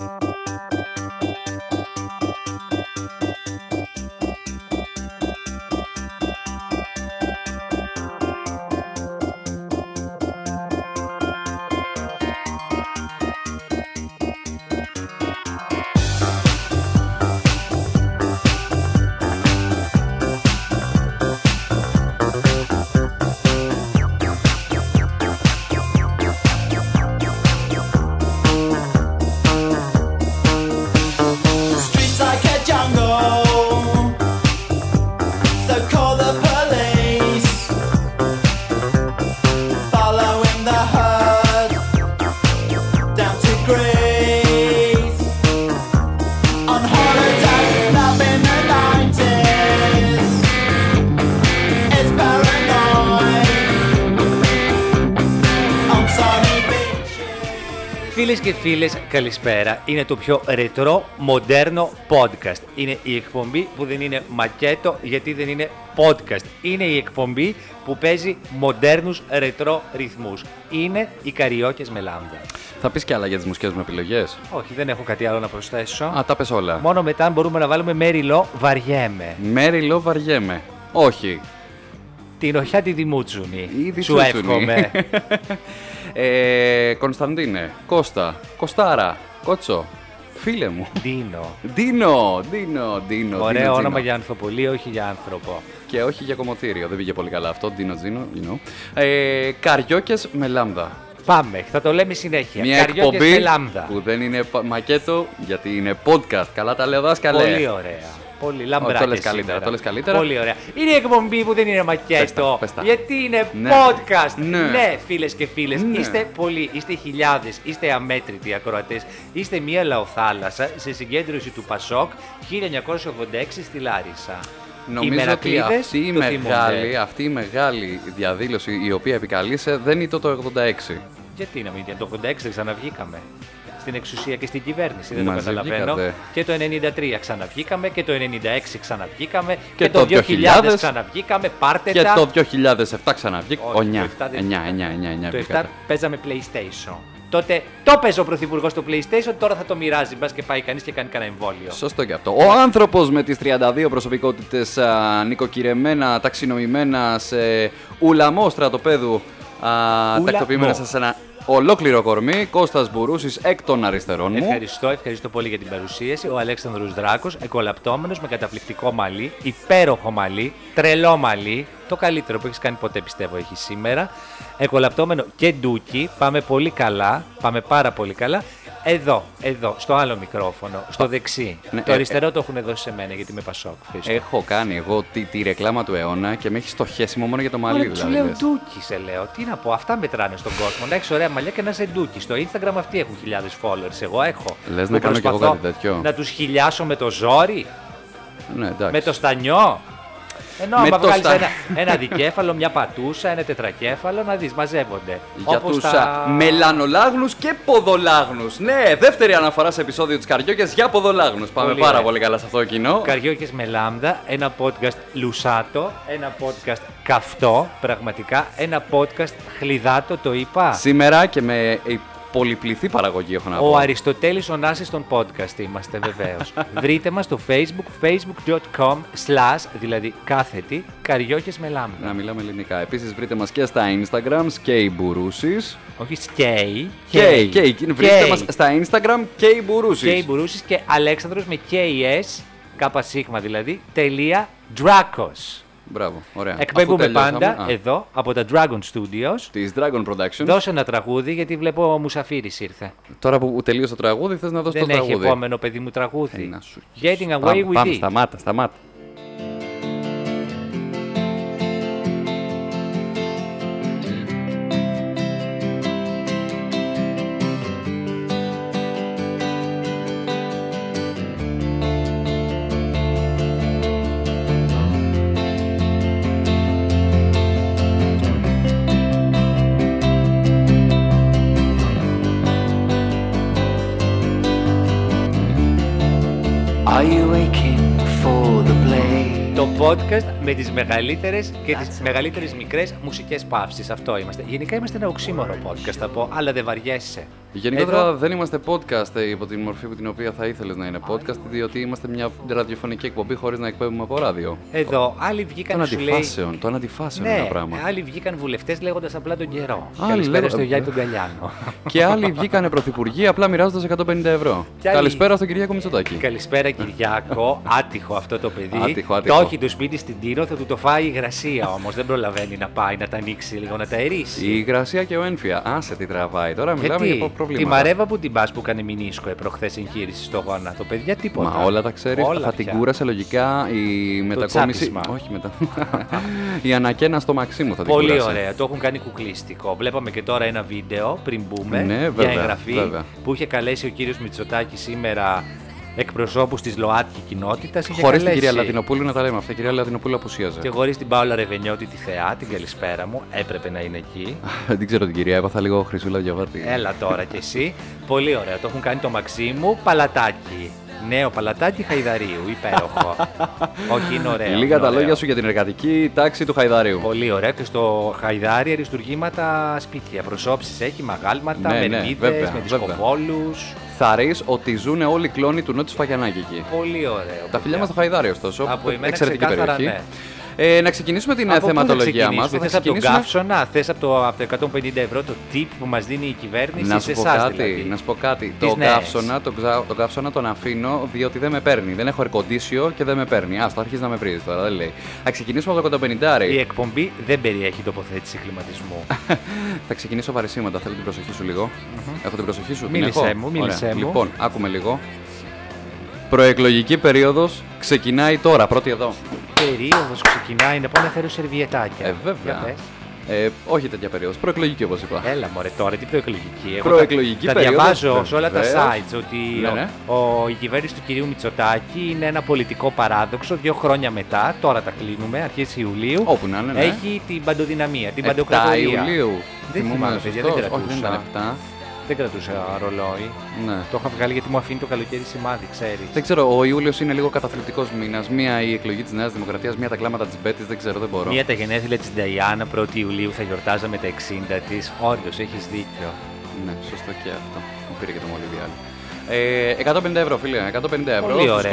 you και φίλες, καλησπέρα. Είναι το πιο ρετρό, μοντέρνο podcast. Είναι η εκπομπή που δεν είναι μακέτο γιατί δεν είναι podcast. Είναι η εκπομπή που παίζει μοντέρνους ρετρό ρυθμούς. Είναι οι καριόκες με λάμδα. Θα πεις και άλλα για τις μουσικές μου επιλογές; Όχι, δεν έχω κάτι άλλο να προσθέσω. Α, τα πες όλα. Μόνο μετά μπορούμε να βάλουμε Μέριλο Βαριέμαι. Μέρι Λό βαριέμαι. Όχι. Την οχιά τη Δημούτσουνη. Ήδη Σου τσούτσουνη. εύχομαι. ε, Κωνσταντίνε, Κώστα, Κωστάρα, Κότσο, φίλε μου. Ντίνο. Ντίνο, Ντίνο, Ντίνο. Ωραίο Ντίνο, όνομα Τζίνο. για ανθρωπολί, όχι για άνθρωπο. Και όχι για κομμωτήριο. Δεν πήγε πολύ καλά αυτό. Ντίνο, Τζίνο, you know. Ε, Καριόκε με λάμδα. Πάμε, θα το λέμε συνέχεια. Μια Καριόκες εκπομπή με λάμδα. που δεν είναι πα- μακέτο γιατί είναι podcast. Καλά τα λέω δάσκαλε. Πολύ ωραία. Πολύ λαμπράκι. το λες καλύτερα, το λες καλύτερα. Πολύ ωραία. Είναι η εκπομπή που δεν είναι Πες μακέτο. τα, πες τα. Γιατί είναι Ναι. podcast. Ναι. Ναι, φίλες και φίλες. Ναι. Είστε πολλοί, είστε χιλιάδες, είστε αμέτρητοι ακροατές. Είστε μία λαοθάλασσα σε συγκέντρωση του Πασόκ 1986 στη Λάρισα. Οι Νομίζω ότι μερακλείδες αυτή η, το θυμούνται. μεγάλη, αυτή η μεγάλη διαδήλωση η οποία επικαλείσαι δεν ήταν το 86. Γιατί να μην είναι το 86 δεν ξαναβγήκαμε. Στην εξουσία και στην κυβέρνηση, δεν Μαζί το καταλαβαίνω. βγήκατε. Και το 93 ξαναβγήκαμε και το 96 ξαναβγήκαμε και, Και το το 2000 2000 ξαναβγήκαμε. Πάρτε Και τα. το 2007 ξαναβγήκε. Όχι, 9, 9, 9, 9, το 7 δεν 9, 9, Το 7 παίζαμε PlayStation. Τότε το παίζει ο Πρωθυπουργός στο PlayStation, τώρα θα το μοιράζει. Μπας και πάει κανείς και κάνει κανένα εμβόλιο. Σωστό και αυτό. Ο άνθρωπος με τις 32 προσωπικότητες νοικοκυρεμένα, ταξινομημένα σε ουλαμό στρατοπέδου, Ουλαμό. τακτοποιημένα σε ένα ολόκληρο κορμί, Κώστας Μπουρούσης εκ των αριστερών μου. Ευχαριστώ, ευχαριστώ πολύ για την παρουσίαση. Ο Αλέξανδρος Δράκος, εκολαπτώμενος με καταπληκτικό μαλλί, υπέροχο μαλλί, τρελό μαλλί, το καλύτερο που έχεις κάνει ποτέ πιστεύω έχει σήμερα. Εκολαπτώμενο και ντούκι, πάμε πολύ καλά, πάμε πάρα πολύ καλά. Εδώ, εδώ, στο άλλο μικρόφωνο, στο δεξί. Ναι, το ε, αριστερό το έχουν δώσει σε μένα γιατί είμαι πασόκ. Ευχαριστώ. Έχω κάνει εγώ τη, τη ρεκλάμα του αιώνα και με έχει στοχεύσιμο μόνο για το μαλλί Ωραία, σου δηλαδή. λέω λες. ντούκι, σε λέω. Τι να πω, αυτά μετράνε στον κόσμο. Να έχεις ωραία μαλλιά και να είσαι ντούκι. Στο Instagram αυτοί έχουν χιλιάδες followers. Εγώ έχω. Λες Που να κάνω κι εγώ προσπαθώ κάτι τέτοιο. Να τους χιλιάσω με το ζόρι, Ναι, εντάξει. με το στανιό. Ενώ Με άμα το βγάλεις στα- ένα, ένα δικέφαλο, μια πατούσα, ένα τετρακέφαλο, να δεις, μαζεύονται. Για Όπως τους τα... α, μελανολάγνους και ποδολάγνους. Ναι, δεύτερη αναφορά σε επεισόδιο της Καριόκες για ποδολάγνους. Πάμε Πολύ πάρα ωραία. πολύ καλά σε αυτό το κοινό. Καριόκες με λάμδα, ένα podcast λουσάτο, ένα podcast καυτό, πραγματικά, ένα podcast χλιδάτο, το είπα. Σήμερα και με η πολυπληθή παραγωγή έχω να πω. Ο Αριστοτέλης ο Νάσης των podcast είμαστε βεβαίως. Βρείτε μας στο facebook, facebook.com slash, δηλαδή κάθετη, καριόκες με λάμδα. Να μιλάμε ελληνικά. Επίσης βρείτε μας και στα Instagram, Σκέι Μπουρούσης. Όχι σκέι, Κέι, Κέι. Βρείτε μας στα Instagram, Κέι Μπουρούσης. Κέι Μπουρούσης και Αλέξανδρος με K-E-S, κάπα σίγμα δηλαδή, τελεία, Dracos. Μπράβο, ωραία. Εκπέμπουμε Αφού τελειώσαμε- πάντα Α, εδώ από τα Dragon Studios. Της Dragon Productions. Δώσε ένα τραγούδι γιατί βλέπω ο Μουσαφίρης ήρθε. Τώρα που τελείωσε το τραγούδι, θες να δώσεις Δεν το έχει τραγούδι. επόμενο παιδί μου τραγούδι. Ε, να σου- Getting away Πάμε, with πάμε, it. σταμάτα, σταμάτα. Με τις μεγαλύτερες και τις μεγαλύτερες μικρές μουσικές παύσεις. Αυτό είμαστε. Γενικά είμαστε ένα οξύμορο podcast θα πω, αλλά δεν βαριέσαι. Γενικότερα Εδώ- δεν είμαστε podcast ε, υπό την μορφή που την οποία θα ήθελες να είναι podcast, διότι είμαστε μια ραδιοφωνική εκπομπή χωρίς να εκπέμπουμε από ράδιο. Εδώ, άλλοι Των βγήκαν σου λέει. αντιφάσεων, των αντιφάσεων είναι Ναι, ένα πράγμα. άλλοι βγήκαν βουλευτές λέγοντας απλά τον καιρό. Άλλοι Καλησπέρα λέγον- στο Γιάννη τον Καλιάνο. Και άλλοι βγήκανε πρωθυπουργοί απλά μοιράζοντας 150 ευρώ. Και άλλοι- Καλησπέρα στον Κυριάκο Μητσοτάκη. Καλησπέρα Κυριάκο. Άτυχο αυτό το παιδί. Άτυχο, άτυχο. Το έχει το σπίτι στην Τύρο, θα του το φάει η υγρασία όμως. Δεν προλαβαίνει να πάει να τα ανοίξει λίγο, να τα αερίσει. Η υγρασία και ο ένφια. Άσε τι τραβάει. Τώρα μιλάμε Γιατί για τη προβλήματα. Μαρέβα που την πας που έκανε μηνίσκο προχθές εγχείρηση στο γόνατο. Παιδιά, τίποτα. Μα όλα τα ξέρεις. Όλα Θα την πια. κούρασε λογικά η μετακόμιση. τσάπισμα. Όχι μετά. η ανακαίνα στο Μαξίμου θα την Πολύ κούρασε. ωραία. Το έχουν κάνει κουκλίστικο. Βλέπαμε και τώρα ένα βίντεο πριν μπούμε Ναι, για βέβαια, εγγραφή βέβαια. που είχε καλέσει ο κύριος Μητσοτάκη σήμερα εκπροσώπους της ΛΟΑΤΚΙ κοινότητας. Χωρίς την κυρία Λατινοπούλου να τα λέμε αυτά. Η κυρία Λατινοπούλου απουσίαζε. Και χωρί την Πάολα Ρεβενιώτη τη Θεά, την καλησπέρα μου, έπρεπε να είναι εκεί. Δεν ξέρω την κυρία, έπαθα λίγο χρυσούλα διαβάτη. Έλα τώρα κι εσύ. Πολύ ωραία. Το έχουν κάνει το Μαξίμου Παλατάκι. Νέο παλατάκι Χαϊδαρίου. Υπέροχο. Όχι, είναι ωραίο. Λίγα είναι τα ωραίο. λόγια σου για την εργατική τάξη του Χαϊδαρίου. Πολύ ωραία. Και στο Χαϊδάρι αριστουργήματα σπίτια. Προσώψεις έχει, μαγάλματα, Ναι, ναι, μερμίδε, βέβαια, με βέβαια. δισκοβόλους. Θα ρεις ότι ζουν όλοι οι κλόνοι του Νότου Φαγιανάκη εκεί. Πολύ ωραίο. Τα φιλιά μας στο Χαϊδάρι, ωστόσο. Από εμένα Εξαιρετική ξεκάθαρα, περιοχή. ναι. Ε, να ξεκινήσουμε την ε, Από πού θα θεματολογία μας. ξεκινήσουμε; Θες από τον καύσωνα, θες από, το, από το 150 ευρώ το tip που μας δίνει η κυβέρνηση Να σε σου πω εσάς κάτι, δηλαδή. να σου πω κάτι. Τις Το νέες. καύσωνα, το, ξα... το καύσωνα τον αφήνω διότι δεν με παίρνει. Δεν έχω ερκοντήσιο και δεν με παίρνει. Α, το αρχίζει να με βρίζει τώρα, δεν λέει. Θα ξεκινήσουμε από το 150 Η εκπομπή δεν περιέχει τοποθέτηση κλιματισμού. Θα ξεκινήσω βαρισίματα. Θέλω την προσοχή σου λίγο. Έχω την προσοχή σου. την Μίλησέ έχω; μου, μίλησέ Ωραία. μου. Λοιπόν, άκουμε λίγο. Προεκλογική περίοδος ξεκινάει τώρα, πρώτη εδώ. Περίοδος ξεκινάει να πάω να φέρω σερβιετάκια. Ε, βέβαια. Για πες. Ε, όχι τέτοια περίοδος. Προεκλογική όπως είπα. Έλα μωρέ τώρα, τι προεκλογική. Εγώ Προεκλογική τα, τα περίοδος, διαβάζω σε όλα τα βεβαίως. sites ότι Ναι, ναι. Ο, ο- η κυβέρνηση του κυρίου Μητσοτάκη είναι ένα πολιτικό παράδοξο δύο χρόνια μετά, τώρα τα κλείνουμε, αρχές Ιουλίου. Όπου να είναι, ναι. Έχει την παντοδυναμία, την 7 παντοκρατορία. Ιουλίου. Δεν Θυμούμαι θυμάμαι, παιδιά, δεν σωστός. Όχι, δεν κρατούσα. ήταν 7. Δεν κρατούσα ρολόι. Ναι. Το είχα βγάλει γιατί μου αφήνει το καλοκαίρι σημάδι, ξέρεις. Δεν ξέρω, ο Ιούλιος είναι λίγο καταθλιπτικός μήνας. Μία η εκλογή της Νέας Δημοκρατίας, μία τα κλάματα της Μπέτης, δεν ξέρω, δεν μπορώ. Μία τα γενέθλια της Νταϊάννα 1η Ιουλίου θα γιορτάζαμε τα 60 της. Όντως, έχεις δίκιο. Ναι, σωστό και αυτό. Μου πήρε και το μολύβι άλλο. Ε, 150 ευρώ, φίλε. 150 ευρώ Πολύ στους ωραία.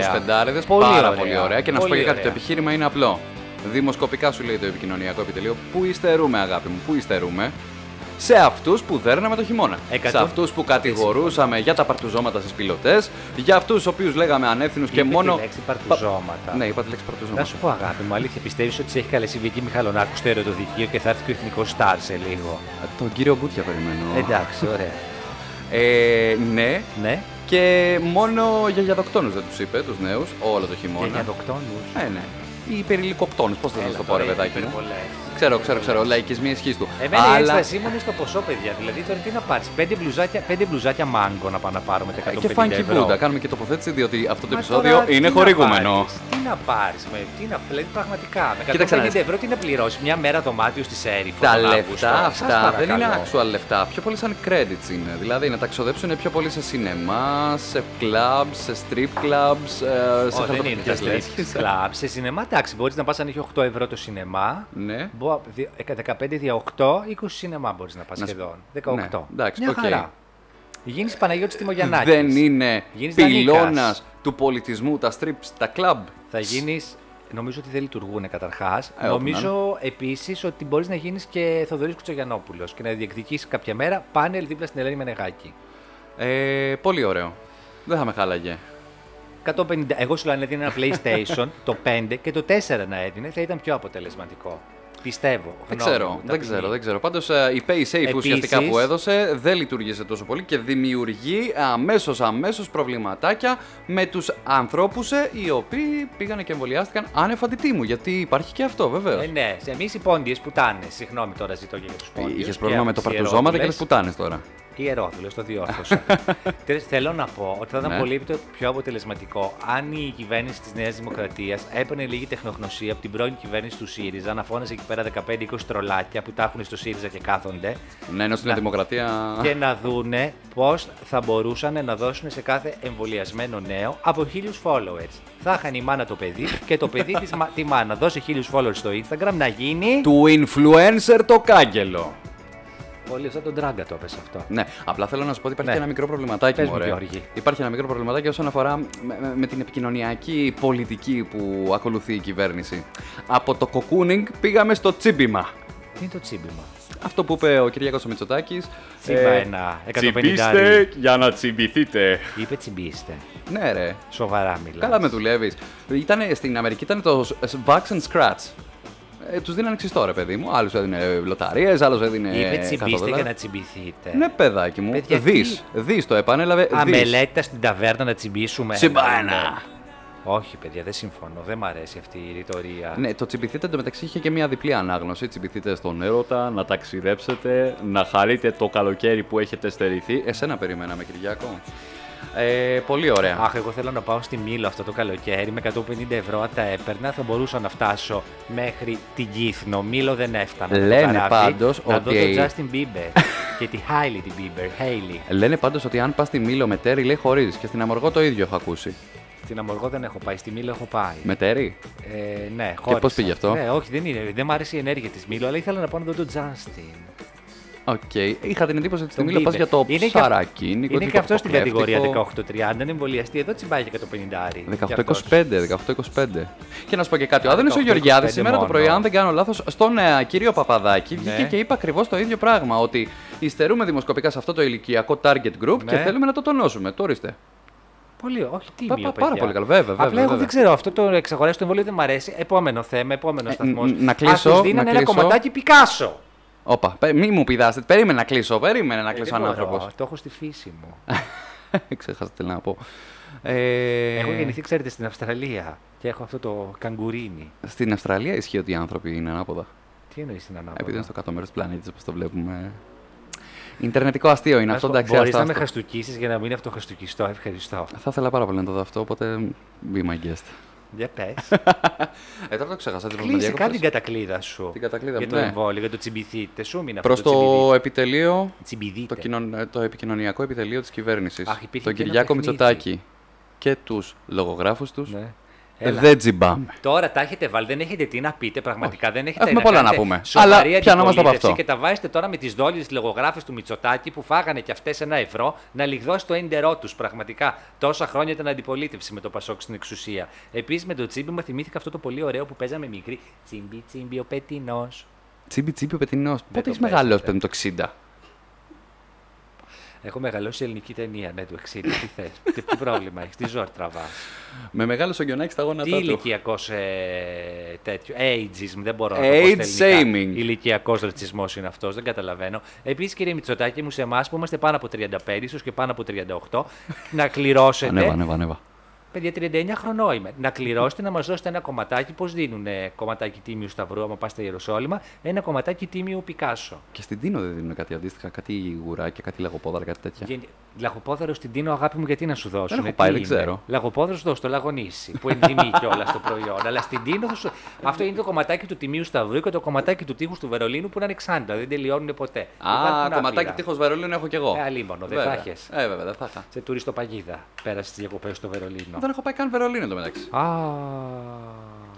25 Πολύ Πάρα ωραία. πολύ ωραία. Και να σου πω Πολύ και κάτι, το ωραία. επιχείρημα είναι απλό. Δημοσκοπικά σου λέει το επικοινωνιακό επιτελείο. Πού υστερούμε, αγάπη μου, πού υστερούμε. Σε αυτούς που δέρναμε το χειμώνα. Εκατό- Σε αυτούς που κατηγορούσαμε για τα παρτουζώματα στις πιλωτές. Για αυτούς τους οποίους λέγαμε ανεύθυνους και Είπε μόνο. Τη λέξη παρτουζώματα. Ναι, είπα τη λέξη Να παρτουζώματα. σου πω, αγάπη μου, αλήθεια πιστεύεις ότι σε έχει καλέσει η Βίκη Μιχαλονάκου στο ερωτοδικείο και θα έρθει και ο εθνικός Σταρ σε λίγο; Ε, Τον κύριο Μπούτια περιμένω. Εντάξει, ωραία. Ε, ναι, ναι, και μόνο για γιαδοκτόνου δεν τους είπε, τους νέους, όλο το και χειμώνα. για δοκτόνου. Ε, ναι. Οι περιλικοκτόνου, πώς θα σας το πω, ρε παιδάκι μου. Ξέρω, ξέρω, ξέρω. Λαϊκισμή ισχύς του. Εμένα η Αλλά ένστασή μου είναι στο ποσό, παιδιά. Δηλαδή τώρα τι να πάρεις, πέντε μπλουζάκια, πέντε μπλουζάκια μάγκο να πάμε να πάρουμε τα 150 Ε, και funky ευρώ. Buddha. Κάνουμε και τοποθέτηση, διότι αυτό το Μα επεισόδιο τώρα είναι τι να χορηγούμενο. πάρεις, Τι να πάρεις, τι να δηλαδή πραγματικά. Με 150 Κοίταξε να δεις. ευρώ τι να πληρώσεις; Μια μέρα δωμάτιο στη Σέριφο. Τα τον λεφτά Αύγουστο. Σας αυτά δεν είναι παρακαλώ. actual λεφτά. Πιο πολύ σαν credits είναι. Δηλαδή να τα ξοδέψουν πιο πολύ σε σινεμά, σε clubs, σε strip clubs, ε, σε Ω, δεν είναι χαρτοπιαστές. τέτοιες κλαμπ. Σε σινεμά, εντάξει, μπορείς να πας αν έχει 8 ευρώ το σινεμά. Ναι. Μπο- δι- ε, 15 δια 8, 20 σινεμά μπορείς να πας Να σου- σχεδόν. Ναι, 18. εντάξει, Μια οκ. χαρά. Γίνεις Παναγιώτης Τιμογιαννάκης. Δεν είναι Γίνεις πυλώνας Δανίκας. του πολιτισμού, τα strips, τα club. Θα γίνεις. Νομίζω ότι δεν λειτουργούν καταρχάς. Ε, όπου να νομίζω επίσης ότι μπορείς να γίνεις και Θοδωρής Κουτσογιανόπουλο και να διεκδικήσει κάποια μέρα πάνελ δίπλα στην Ελένη Μενεγάκη. Ε, πολύ ωραίο. Δεν θα με χάλαγε. 150, εγώ σου λέω αν έδινε ένα PlayStation το 5 και το 4 να έδινε θα ήταν πιο αποτελεσματικό. Πιστεύω. Δεν γνώμη ξέρω, μου, δεν ταπεινή. ξέρω, δεν ξέρω. Πάντως η PaySafe ουσιαστικά που έδωσε δεν λειτουργήσε τόσο πολύ και δημιουργεί αμέσως αμέσως προβληματάκια με τους ανθρώπους οι οποίοι πήγανε και εμβολιάστηκαν άνευ αντιτίμου. Γιατί υπάρχει και αυτό βεβαίως. Ε, ναι, εμείς οι πόντιες πουτάνες. Συγγνώμη τώρα ζητώ και για τους πόντιες. Είχες πρόβλημα με το παρτουζώματα και τι πουτάνες τώρα. Ιερόδουλε, το διόρθωσα. Τέλος, θέλω να πω ότι θα ήταν Ναι. πολύ πιο αποτελεσματικό αν η κυβέρνηση της Νέας Δημοκρατίας έπαιρνε λίγη τεχνογνωσία από την πρώην κυβέρνηση του ΣΥΡΙΖΑ να φώναζε εκεί πέρα 15-20 τρολάκια που τα έχουν στο ΣΥΡΙΖΑ και κάθονται Ναι, ενώ στην Να. Δημοκρατία. και να δούνε πώς θα μπορούσαν να δώσουν σε κάθε εμβολιασμένο νέο από χίλιους followers. Θα είχαν η μάνα το παιδί και το παιδί της, μα- τη μάνα. Δώσε χίλιους followers στο Instagram να γίνει. Του influencer το κάγκελο. Πολύ σαν τον Τράγκα το έπεσε αυτό. Ναι, απλά θέλω να σου πω ότι υπάρχει Ναι. και ένα μικρό προβληματάκι. Πες μου, μωρέ. Γιώργη. Υπάρχει ένα μικρό προβληματάκι όσον αφορά με, με- με την επικοινωνιακή πολιτική που ακολουθεί η κυβέρνηση. Από το κοκούνινγκ πήγαμε στο τσίμπημα. Τι είναι το τσίμπημα. Αυτό που είπε ο Κυριάκος Μητσοτάκης. Τσίμπα ε, ένα 150. Τσιμπήστε για να τσιμπηθείτε. Είπε τσιμπήστε. Ναι, ρε. Σοβαρά μιλάς. Καλά με δουλεύεις. Στην Αμερική ήταν το Vax and Scratch. Ε, τους δίνανε ξυστό, ρε παιδί μου. Άλλους έδινε λοταρίες, άλλους έδινε. Είπε 100 τσιμπήστε δολάρια. για να τσιμπηθείτε. Ναι, παιδάκι μου. Παιδιά, Δι. τι- Δι το επανέλαβε. δις. Αμελέτα στην ταβέρνα να τσιμπήσουμε. Τσιμπά ένα, ένα. ναι. Όχι, παιδιά, δεν συμφωνώ. Δεν μ' αρέσει αυτή η ρητορία. Ναι, το τσιμπηθείτε εντωμεταξύ είχε και μια διπλή ανάγνωση. Τσιμπηθείτε στον έρωτα, να ταξιδέψετε, να χαρείτε το καλοκαίρι που έχετε στερηθεί. Εσένα περιμέναμε, Κυριάκο. Ε, πολύ ωραία. Αχ, εγώ θέλω να πάω στη Μήλο αυτό το καλοκαίρι με 150 ευρώ αν τα έπαιρνα. Θα μπορούσα να φτάσω μέχρι την Κύθνο. Μήλο δεν έφτανα. με το Λένε καράβι, πάντως να ότι- δω τον Justin Bieber και τη Hailey την Bieber. Hailey. Λένε πάντως ότι αν πας στη Μήλο με τέρι, λέει χωρίζεις. Και στην Αμοργό το ίδιο έχω ακούσει. Στην Αμοργό δεν έχω πάει, στη Μήλο έχω πάει. Με τέρι; Ε, ναι, χώρισα. πώς πήγε αυτό; Ναι, όχι, δεν είναι. Δεν μου άρεσε η ενέργεια της Μήλο, αλλά ήθελα να πάω να δω τον Justin. Οκ. Είχα την εντύπωση ότι στη Τον Μήλο πας Bieber. για το Είναι και- ψαρακίνικο. Είναι το και αυτός στην κατηγορία πορτοκλέφτικο. 18-30. Αν εμβολιαστεί, εδώ τσιμπάει και 150. 18-25, 18-25. Και να σου πω και κάτι. Ο Α, Άδωνης ο 18-25 Γεωργιάδης σήμερα το μόνο. πρωί, αν δεν κάνω λάθος, στον ε, κύριο Παπαδάκη βγήκε Ναι. και είπε ακριβώς το ίδιο πράγμα. Ότι υστερούμε δημοσκοπικά σε αυτό το ηλικιακό target group και Ναι. θέλουμε να το τονώσουμε. Το ορίστε. Πολύ, όχι Πα- τίμιο. πα- παιδιά. πάρα πολύ καλό, βέβαια, βέβαια, Απλά εγώ βέβαια. δεν ξέρω, αυτό το εξαγοράσει το εμβόλιο δεν μου αρέσει. Επόμενο θέμα, επόμενος Ε, σταθμός. ν- να κλείσω, Ας τους δίνανε να ένα κλείσω. κομματάκι Πικάσο. Όπα, πε- μη μου πηδάστε. Περίμενε να κλείσω. Περίμενε να Ε, κλείσω δεν ένα μπορώ, άνθρωπος. Το έχω στη φύση μου. Ξέχασα τι να πω. Ε, Έχω γεννηθεί, ξέρετε, στην Αυστραλία και έχω αυτό το καγκουρίνι. Στην Αυστραλία ισχύει ότι οι άνθρωποι είναι ανάποδα. Τι εννοείς στην ανάποδα; Επειδή είναι στο κάτω μέρος του πλανήτης, όπως το βλέπουμε. Ιντερνετικό αστείο είναι αυτό, εντάξει. Μπορείς άστα, να με άστα. χαστούκίσει για να μην αυτοχαστούκιστώ. Ευχαριστώ. Θα ήθελα πάρα πολύ να το δω αυτό, οπότε be my guest. Για πες. Ε, τώρα το ξέχασα. τι Κλείσε, διάκοψες. κάνει την κατακλίδα σου. Την κατακλείδα Για μου, το ναι. εμβόλιο, για το τσιμπηθείτε. Σου μείνει Προς αυτό το τσιμπιδί- επιτελείο, τσιμπιδείτε. το, κοινων... ε, το επικοινωνιακό επιτελείο της κυβέρνησης, Αχ, υπήρχε τον και ένα Κυριάκο παιχνίδι. Μητσοτάκη και τους λογογράφους τους, Ναι. Ε, Έλα. δεν τζιμπάμε. Τώρα τα έχετε βάλει, δεν έχετε τι να πείτε. Πραγματικά δεν έχετε Έχουμε πολλά να κάνετε πούμε. σοβαρή Αλλά πιανόμαστε από αντιπολίτευση αυτό. Και τα βάζετε τώρα με τις δόλιες λογογράφες του Μητσοτάκη που φάγανε κι αυτές ένα ευρώ να λιγδώσει το έντερό τους. Πραγματικά τόσα χρόνια ήταν αντιπολίτευση με το Πασόκ στην εξουσία. Επίσης με το τσίμπι μου θυμήθηκα αυτό το πολύ ωραίο που παίζαμε μικρή. Τσίμπι, τσίμπι, ο πετινός. Τσίμπι τσίμπι ο πετινός. Πότε το έχεις μεγαλώσει παίζετε. παιδί το 60. Έχω μεγαλώσει σε ελληνική ταινία, ναι, του 60. Τι θες, τι, τι πρόβλημα έχεις, τι ζόρ τραβάς. Με μεγάλο σογγιονάκι στα γόνατά Τι του. ηλικιακός ε, τέτοιο. Ageism, δεν μπορώ να το Age πω στα ελληνικά. shaming. Ηλικιακός ρατσισμός είναι αυτός, δεν καταλαβαίνω. Επίσης, κύριε Μητσοτάκη, μου σε εμάς που είμαστε πάνω από 35, ίσως και πάνω από 38, να κληρώσετε. Ανέβα, ανέβα, ανέβα. Παιδιά, 39 χρονών είμαι. Να κληρώσετε να μας δώσετε ένα κομματάκι. Πώς δίνουν κομματάκι τίμιου Σταυρού, άμα πάστε Ιεροσόλυμα, ένα κομματάκι τίμιου Πικάσο. Και στην Τίνο δεν δίνουν κάτι αντίστοιχα, κάτι γουράκια, κάτι λαγοπόδαρα, κάτι τέτοια; Γεν- Λαγοπόδαρο στην Τίνο, αγάπη μου, γιατί να σου δώσουν. έχω πάει, τι δεν είναι; ξέρω. Λαγοπόδαρο δώσ' το λαγονίσι, που ενδυμεί κιόλας το προϊόν. Αλλά στην Τίνο θα σου... Αυτό είναι το κομματάκι του Τιμίου Σταυρού και το κομματάκι του τείχους του Βερολίνου που είναι ανεξάντλητα, δεν τελειώνουν ποτέ. Α, Υπάρχουν κομματάκι άπειρα. τείχος Βερολίνου έχω κι εγώ. Ε, αλίμονο, δεν Βέβαια. θα έχεις. Ε, βέβαια, δεν θα είχα. Σε τουριστοπαγίδα πέρασες τις διακοπές στο Βερολίνο. Δεν έχω πάει καν Βερολίνο το μεταξύ. Α.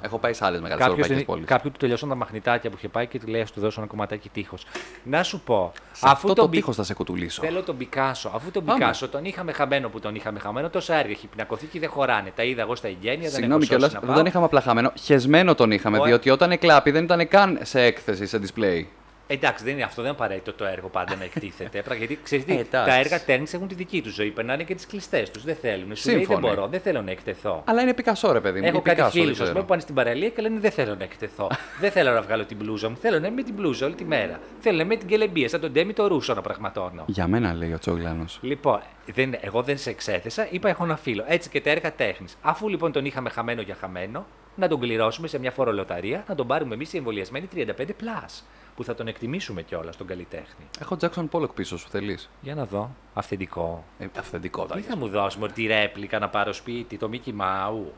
Έχω πάει σε άλλες μεγάλες Κάποιος ευρωπαϊκές δεν- πόλεις. Κάποιου του τελειώσαν τα μαγνητάκια που είχε πάει και του λέει: Α του δώσω ένα κομματάκι τείχος. Να σου πω, Σε αφού αυτό τον το Πι- τείχος θα σε κουτουλήσω. Θέλω τον Πικάσο. Αφού τον Πάμε. Πικάσο τον είχαμε χαμένο που τον είχαμε χαμένο, τόσα έργα έχει πινακοθήκη δεν χωράνε. Τα είδα εγώ στα εγγένεια, δεν Συγγνώμη έχω κιόλας, σώσει να δεν πάω. τον είχαμε απλά χαμένο. Χεσμένο τον είχαμε, Ο- διότι όταν εκλάπη δεν ήταν καν σε έκθεση, σε display. Εντάξει, δεν είναι, αυτό δεν είναι απαραίτητο το έργο πάντα να εκτίθεται. Πράγμα, γιατί ξέρεις τι, Ε, εντάξει. τα έργα τέχνης έχουν τη δική τους ζωή. Περνάνε και τις κλειστές τους. Δεν θέλουν. Σου λέει δεν Σύμφωνοι. μπορώ, δεν θέλω να εκτεθώ. Αλλά είναι πικασό, ρε παιδί μου. Έχω ή κάτι Picasso, δεν φίλους, ας ξέρω. πούμε, που πάνε στην παραλία και λένε Δεν θέλω να εκτεθώ. δεν θέλω να βγάλω την μπλούζα μου. Θέλω να είμαι με την μπλούζα όλη τη μέρα. Θέλω να είμαι με την κελεμπία, σαν τον Ντέμι το Ρούσο να πραγματώνω. Για μένα λέει ο Τσόγλανος. Λοιπόν, δεν, εγώ δεν σε εξέθεσα, είπα έχω ένα φίλο. Έτσι και τα έργα τέχνης. Αφού λοιπόν τον είχαμε χαμένο για χαμένο, να τον κληρώσουμε σε μια φορολοταρία, να τον πάρουμε εμείς οι εμβολιασμένοι 35 plus. Που θα τον εκτιμήσουμε κιόλας τον καλλιτέχνη. Έχω Jackson Pollock πίσω σου, θέλεις; Για να δω. Αυθεντικό. Ε, αυθεντικό Τι τα θα μου δώσουμε, ότι τη ρέπλικα να πάρω σπίτι, το Mickey Mouse;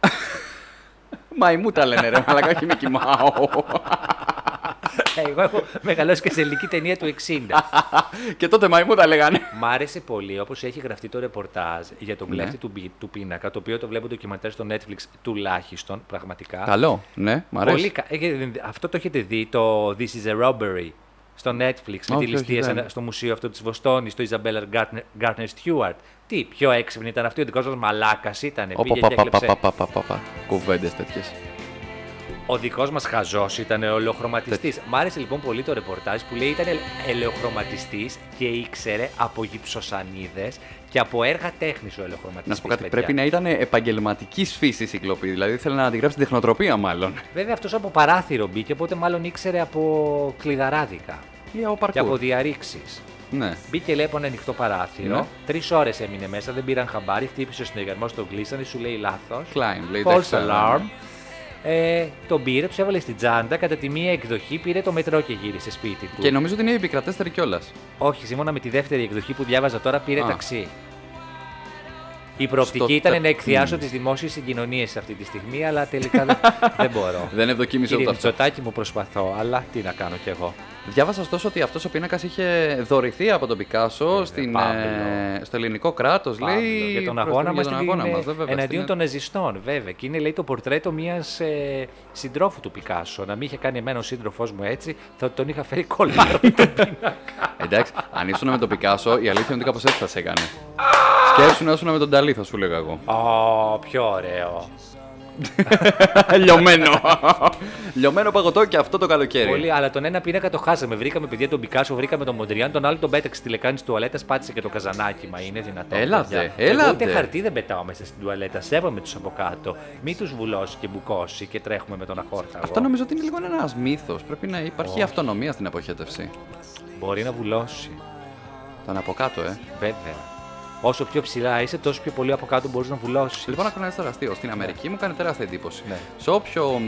Μαϊμού τα λένε ρε, αλλά όχι Mickey Mouse. Εγώ έχω μεγαλώσει και σε ελληνική ταινία του 60. και τότε μαϊμού τα λέγανε. Μ' άρεσε πολύ όπω έχει γραφτεί το ρεπορτάζ για τον Ναι. κλέφτη του, πι- του πίνακα, το οποίο το βλέπω ντοκιμαντέρ στο Netflix τουλάχιστον πραγματικά. Καλό, ναι, μ' αρέσει. Πολύ κα... ε, Αυτό το έχετε δει, το This is a robbery στο Netflix με Όχι, τη όχι, ληστεία δεν. σε ένα- στο μουσείο αυτό τη Βοστόνη, στο Isabella Gardner, Gardner Stewart. Τι, πιο έξυπνη ήταν αυτή, ο δικό μα μαλάκα ήταν. Όπα, Πήγε πα, και πα, πα, έκλεψε. Ο δικός μας χαζός ήταν ελαιοχρωματιστής. Μ' άρεσε λοιπόν πολύ το ρεπορτάζ που λέει ήταν ελαιοχρωματιστής και ήξερε από γυψοσανίδες και από έργα τέχνης ο ελαιοχρωματιστής. Να σου πω κάτι, πρέπει να ήταν επαγγελματική φύση η κλοπή. Δηλαδή ήθελε να αντιγράψει την τεχνοτροπία, μάλλον. Βέβαια αυτός από παράθυρο μπήκε, οπότε μάλλον ήξερε από κλειδαράδικα Ή από και από παρκούρ. διαρρήξεις. Ναι. Μπήκε λέει από ένα ανοιχτό παράθυρο. Ναι. Τρεις ώρες έμεινε μέσα, δεν πήραν χαμπάρι. Χτύπησε ο συνεργασμό, τον κλείσανε, σου λέει λάθος. Klein, λέει False εντάξει, alarm. ναι. Ε, τον πήρε, του έβαλε στην τσάντα. Κατά τη μία εκδοχή πήρε το μετρό και γύρισε σπίτι του. Και νομίζω ότι είναι η επικρατέστερη κιόλας. Όχι, σύμφωνα με τη δεύτερη εκδοχή που διάβαζα τώρα πήρε Α. ταξί. Η προοπτική Στο ήταν τε- να εκθιάσω τις δημόσιες συγκοινωνίες αυτή τη στιγμή, αλλά τελικά δεν, δεν μπορώ. Δεν ευδοκίμησε Κύριε ούτε αυτό. Μητσοτάκη μου προσπαθώ, αλλά τι να κάνω κι εγώ. Διάβασα ωστόσο ότι αυτός ο πίνακας είχε δωρηθεί από τον Πικάσο στην, Παύλο. ε, στο ελληνικό κράτος. Παύλο, Λέει. για τον προς αγώνα για μας τον αγώνα μας, βέβαια, εναντίον στην- των ναζιστών, βέβαια. Και είναι λέει το πορτρέτο μιας ε, συντρόφου του Πικάσο. Να μην είχε κάνει εμένα ο σύντροφός μου έτσι, θα τον είχα φέρει κολλάρο τον πίνακα. Εντάξει, αν ήσουν με τον Πικάσο, η αλήθεια είναι ότι κάπως έτσι θα σε έκανε. Σκέψου να ήσουν με τον Ταλή, θα σου λέγα εγώ. Ω, πιο ωραίο. Λιωμένο. Λιωμένο παγωτό και αυτό το καλοκαίρι. Πολύ, αλλά τον ένα πίνακα το χάσαμε. Βρήκαμε παιδιά τον Πικάσο, βρήκαμε τον Μοντριάν, τον άλλο τον πέταξε στη λεκάνη της τουαλέτας, πάτησε και το καζανάκι. Μα είναι δυνατόν. Έλατε, παιδιά. έλατε. Εγώ ούτε χαρτί δεν πετάω μέσα στην τουαλέτα. Σέβομαι τους από κάτω. Μην τους βουλώσει και μπουκώσει και τρέχουμε με τον αχόρταγο. Αυτό νομίζω ότι είναι λίγο ένα μύθος. Πρέπει να υπάρχει Όχι. αυτονομία στην αποχέτευση. Μπορεί να βουλώσει. Τον από κάτω, ε. Βέβαια. Όσο πιο ψηλά είσαι, τόσο πιο πολύ από κάτω μπορείς να βουλώσεις. Λοιπόν, να κάνω ένα τεραστίο. Στην Αμερική μου κάνει τεράστια εντύπωση. Ναι. Σε όποιο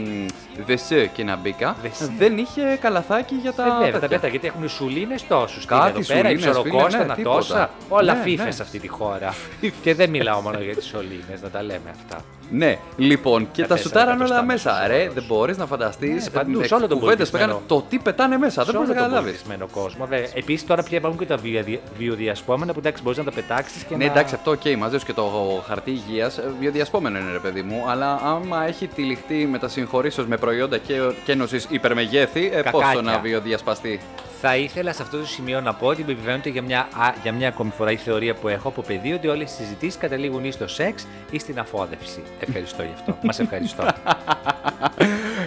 δεσέ και να μπήκα, Δεσέ. δεν είχε καλαθάκι για τα. Ε, βέβαια, τα τέτοια. πέτα γιατί έχουν σουλίνε τόσους. Κάτι εδώ πέρα, σουλήνες, η ψωροκόστα, φίλε, ναι, να τίποτα. τόσα. Όλα Ναι, φίφε ναι. σε αυτή τη χώρα. και δεν μιλάω μόνο για τις σωλήνες, να τα λέμε αυτά. Ναι, λοιπόν, και Τα τα τέσσερα σουτάραν όλα εκατοστά μέσα. μέσος Ρε, όρος. δεν μπορείς να φανταστείς Ναι, παντού, σε όλο τον κουβέντες που πολιτισμένο. έκαναν το τι πετάνε μέσα. Δεν μπορείς να καταλάβεις. πολιτισμένο κόσμο. Επίσης τώρα πια υπάρχουν και τα βιο- βιοδιασπόμενα που εντάξει μπορείς να τα πετάξεις και Ναι, να. εντάξει, αυτό οκ, μαζί σου και το χαρτί υγείας, βιοδιασπόμενο είναι ρε παιδί μου, αλλά άμα έχει τυλιχτεί με τα συγχωρήσεως με προϊόντα και κένωση υπερμεγέθη, ε, πόσο Κακάκια. να βιοδιασπαστεί; Θα ήθελα σε αυτό το σημείο να πω ότι επιβεβαιώνεται για μια, α, για μια ακόμη φορά η θεωρία που έχω από παιδί ότι όλες οι συζητήσεις καταλήγουν ή στο σεξ ή στην αφόδευση. Ευχαριστώ γι' αυτό. Μας ευχαριστώ.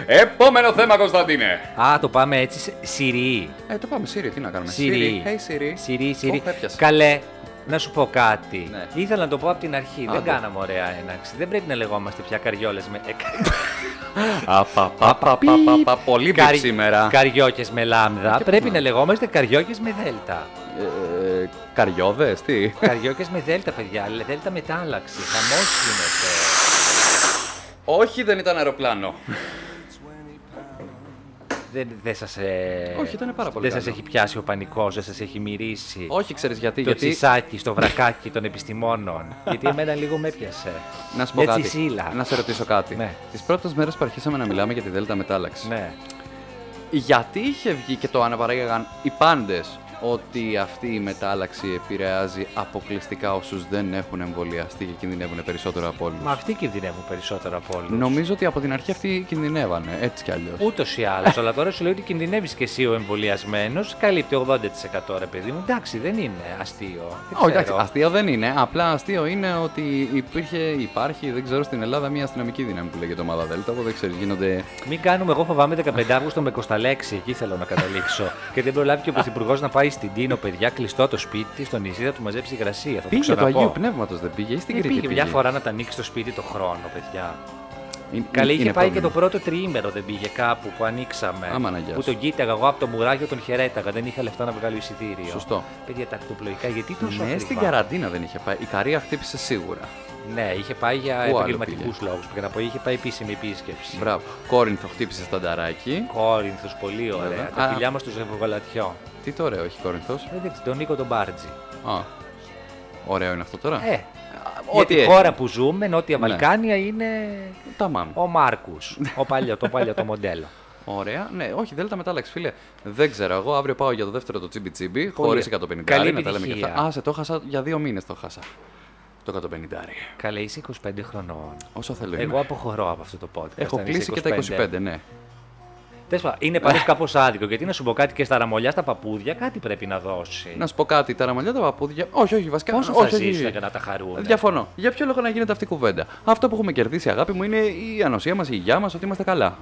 Επόμενο θέμα, Κωνσταντίνε. Α, το πάμε έτσι. σε- Συριή. Ε, το πάμε, Siri, τι να κάνουμε; Συριή. Hey, Siri. Συριή, Συριή. Ω, έπιασε. Καλέ, να σου πω κάτι. Ναι. Ήθελα να το πω από την αρχή. Δεν Άντε. κάναμε ωραία έναξη. Δεν πρέπει να λεγόμαστε πια καριόλες με. Ε, Απα, πα, πα, πα, πα, πα, πολύ μπιπ Καρι- σήμερα. Καριόκες με λάμδα. Και Πρέπει πού να να. λεγόμαστε καριόκες με δέλτα. Ε, Καριώδες, τι; καριόκες με δέλτα, παιδιά. Λε- Δέλτα μετάλλαξη. Χαμός γίνεται. Όχι, δεν ήταν αεροπλάνο. Δεν, δεν σας, ε... Όχι, ήταν πάρα πολύ Δεν σας καλό. έχει πιάσει ο πανικός, δεν σας έχει μυρίσει. Όχι, ξέρεις γιατί. Το γιατί... τσισάκι στο βρακάκι των επιστημόνων. Γιατί εμένα λίγο με έπιασε. Να σου πω Με κάτι. τσισίλα. Να σε ρωτήσω κάτι. Ναι. Τις πρώτες μέρες που αρχίσαμε να μιλάμε για τη Δέλτα Μετάλλαξη. Ναι. Γιατί είχε βγει και το αναπαράγαγαν οι πάντες ότι αυτή η μετάλλαξη επηρεάζει αποκλειστικά όσους δεν έχουν εμβολιαστεί και κινδυνεύουν περισσότερο από όλους. Μα αυτοί κινδυνεύουν περισσότερο από όλους. Νομίζω ότι από την αρχή αυτοί κινδυνεύανε, έτσι κι αλλιώς. Ούτως ή άλλως. Αλλά τώρα σου λέει ότι κινδυνεύεις και εσύ ο εμβολιασμένος. Καλύπτει 80% ρε παιδί μου. Εντάξει, δεν είναι αστείο. Δεν Όχι, εντάξει, ξέρω. αστείο δεν είναι. Απλά αστείο είναι ότι υπήρχε, υπάρχει, δεν ξέρω, στην Ελλάδα μια αστυνομική δύναμη που λέγεται Ομάδα Δέλτα. Που δεν ξέρω, γίνονται. Μην κάνουμε, εγώ φοβάμαι 15 Αύγουστο με Κοσταλέξη. Εκεί θέλω να καταλήξω. και δεν προλάβει και ο Πρωθυπουργός να πάει στην Τίνο, παιδιά, κλειστό το σπίτι τη, στον νησί, θα του μαζέψει υγρασία. Θα το Πήγε το ξαναπώ. Αγίου Πνεύματος, δεν πήγε ή στην Δεν Κρήτη. πήγε μια φορά να τα ανοίξει το σπίτι το χρόνο, παιδιά. Είναι- Καλή είναι είχε πάει πρόβλημα. και το πρώτο τριήμερο, δεν πήγε κάπου που ανοίξαμε. Άμα να που γιάσου. τον κοίταγα εγώ από το μουράγιο, τον χαιρέταγα. Δεν είχα λεφτά να βγάλω εισιτήριο. Σωστό. Παιδιά, τακτοπλοϊκά, γιατί τόσο Ναι, ακριβά; στην καραντίνα δεν είχε πάει. Η Καρία χτύπησε σίγουρα. Ναι, είχε πάει για άλλο επαγγελματικούς πήγε; λόγους. Πήγα να πω, είχε πάει επίσημη επίσκεψη. Μπράβο. Κόρινθο χτύπησε στανταράκι. Κόρινθος, πολύ ωραία. Βέβαια. Τα Α. φιλιά μας στο ζευγολατιό. Τι το ωραίο έχει Κόρινθο. Δεν ξέρω, τον Νίκο τον Μπάρτζη. Α. Ωραίο είναι αυτό τώρα. Ε, ό,τι για τη έχει. χώρα που ζούμε, Νότια Ναι. Βαλκάνια, είναι Τα μάμ. ο Μάρκους. ο παλιό, το παλιό το μοντέλο. Ωραία. Ναι, όχι, Δέλτα μετάλλαξη, φίλε. Δεν ξέρω. Εγώ αύριο πάω για το δεύτερο το τσιμπι τσιμπι. Χωρίς 150 Καλή να τα λέμε και επιτυχία. αυτά. Α, σε το χάσα για δύο μήνες το χάσα. Το 150. Καλέ, είσαι 25 χρονών. Όσο θέλω. Εγώ είμαι. αποχωρώ από αυτό το podcast. Έχω αν κλείσει είσαι και τα 25, ναι. Τέλος πάντων, είναι πάντω κάπως άδικο γιατί να σου πω κάτι και στα ραμολιά στα παππούδια κάτι πρέπει να δώσει. Να σου πω κάτι, τα ραμαλιά τα παππούδια. Όχι, όχι, βασικά. Πόσο όχι, θα όχι, ζήσουν όχι. και να τα χαρούν; Διαφωνώ. Για ποιο λόγο να γίνεται αυτή η κουβέντα; Αυτό που έχουμε κερδίσει, αγάπη μου, είναι η ανοσία μας, η υγειά μας, ότι είμαστε καλά.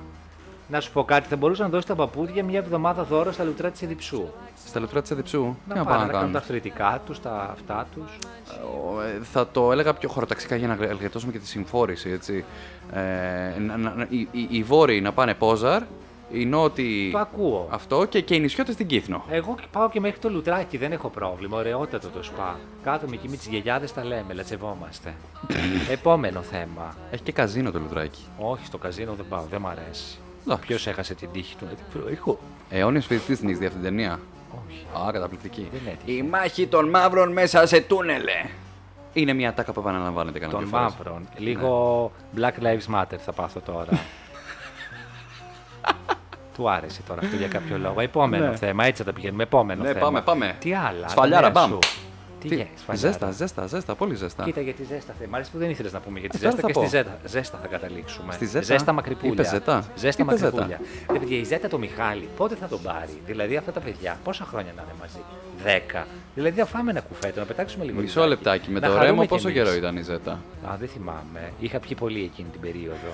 Να σου πω κάτι, θα μπορούσα να δώσει τα παππούδια μια εβδομάδα δώρο στα λουτρά της Εδιψού. Στα λουτρά της Εδιψού; Τι Να να πάνε πάνε να να κάνουν τα κάνουν. αρθρητικά τους, τα αυτά τους. Ε, Θα το έλεγα πιο χωροταξικά για να γλιτώσουμε και τη συμφόρηση. Έτσι. Ε, να- να- να- οι, οι, οι βόρειοι να πάνε Πόζαρ, οι νότιοι Το ακούω. αυτό και, και οι νησιώτες στην Κύθνο. Εγώ πάω και μέχρι το λουτράκι, δεν έχω πρόβλημα. Ωραιότατο το σπα. Κάθομαι εκεί με τις γιαγιάδε, τα λέμε, λατσευόμαστε. Επόμενο θέμα. Έχει και καζίνο το λουτράκι. Όχι, στο καζίνο δεν πάω, δεν μ' αρέσει. Εντάξει. Ποιος έχασε την τύχη του; Να την προείχω. Αιώνιος φοιτητής την έχει αυτή την ταινία. Όχι. Α, καταπληκτική. Δεν έτυχε. Η μάχη των μαύρων μέσα σε τούνελε. Είναι μια τάκα που επαναλαμβάνεται κανένα Των δύο φορές. μαύρων. Λίγο Black Lives Matter θα πάθω τώρα. Του άρεσε τώρα αυτό για κάποιο λόγο. Επόμενο Ναι. θέμα, έτσι θα τα πηγαίνουμε. Επόμενο Ναι, θέμα. πάμε, πάμε. Τι άλλα. Σφαλιάρα, νέα μπαμ. σου. Τι, Τι, γε- σφαλιάρα. ζέστα, ζέστα, ζέστα, πολύ ζέστα. Κοίτα για τη ζέστα θε. Μ' αρέσει που δεν ήθελες να πούμε για τη Ε, τώρα ζέστα θα και πω. στη ζέστα. Ζέστα θα καταλήξουμε. Στη ζέστα; Ζέστα μακρυπούλια. Είπες ζέτα; Ζέστα Είπες ζέτα. μακρυπούλια. Ρε παιδιά, η ζέστα το Μιχάλη πότε θα τον πάρει; Δηλαδή αυτά τα παιδιά πόσα χρόνια να είναι μαζί; Δέκα. Δηλαδή θα φάμε ένα κουφέτο, να πετάξουμε λίγο. Μισό λιδάκι. λεπτάκι. Με Να το χαρούμε ρέμο κι πόσο εμείς. καιρό ήταν η Ζέτα; Α, δεν θυμάμαι. Είχα πιει πολύ εκείνη την περίοδο.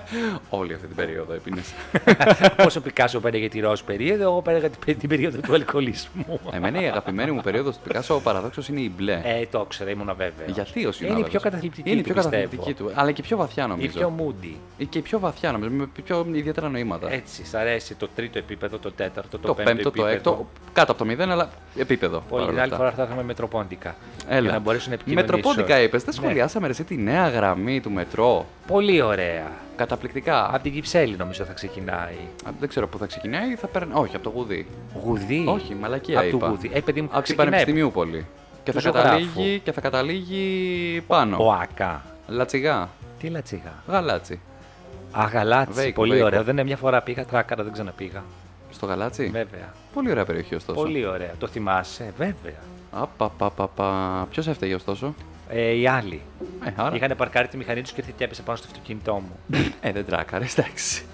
Όλη αυτή την περίοδο έπινες. Όσο Πικάσο πέραγε τη ροζ περίοδο, εγώ πέραγα την, την περίοδο του αλκοολισμού. Εμένα η αγαπημένη μου περίοδος του Πικάσο, ο παραδόξος είναι η μπλε. Ε, το ήξερα, ήμουν βέβαιος. Γιατί ο Είναι η πιο καταθλιπτική. Είναι η του, πιο πιστεύω. καταθλιπτική του. Αλλά και η πιο βαθιά Η νομίζω. πιο moody. Ή και η πιο βαθιά νομίζω. Με πιο ιδιαίτερα νοήματα. Έτσι, σ' αρέσει το τρίτο επίπεδο, το τέταρτο, το, το πέμπτο, πέμπτο, το επίπεδο. έκτο. Κάτω από το μηδέν, αλλά επίπεδο. Πολύ παρόλα άλλη αυτά. φορά θα είχαμε μετροπόντικα. Για Έλα. να μπορέσουν να επικοινωνήσουν. Μετροπόντικα είπες. Δεν Ναι. σχολιάσαμε ρε, εσύ τη νέα γραμμή του μετρό. Πολύ ωραία. Καταπληκτικά. Από την Κυψέλη νομίζω θα ξεκινάει. Α, Δεν ξέρω πού θα ξεκινάει. Θα παίρνει... Όχι, από το γουδί. Γουδί. Όχι, μαλακία Από το είπα. γουδί. Ε, παιδί μου, Από την ξεκινάει. Πανεπιστημίου πολύ. Και θα, Του ζωγράφου. καταλήγει, και θα καταλήγει πάνω. Ο Άκα. Λατσιγά. Τι λατσίγα. Γαλάτσι. Α, γαλάτσι. Βέικο, Πολύ βέικο. ωραίο. Δεν είναι μια φορά πήγα τράκαρα, δεν ξαναπήγα. Στο γαλάτσι; Βέβαια. Πολύ ωραία περιοχή ωστόσο. Πολύ ωραία. Το θυμάσαι, βέβαια. Απαπαπαπα. Ποιος έφταιγε ωστόσο; Ε, οι άλλοι. Ε, άρα. Είχαν παρκάρει τη μηχανή τους και και έπεσε πάνω στο αυτοκίνητό μου. Ε, δεν τράκαρες, εντάξει.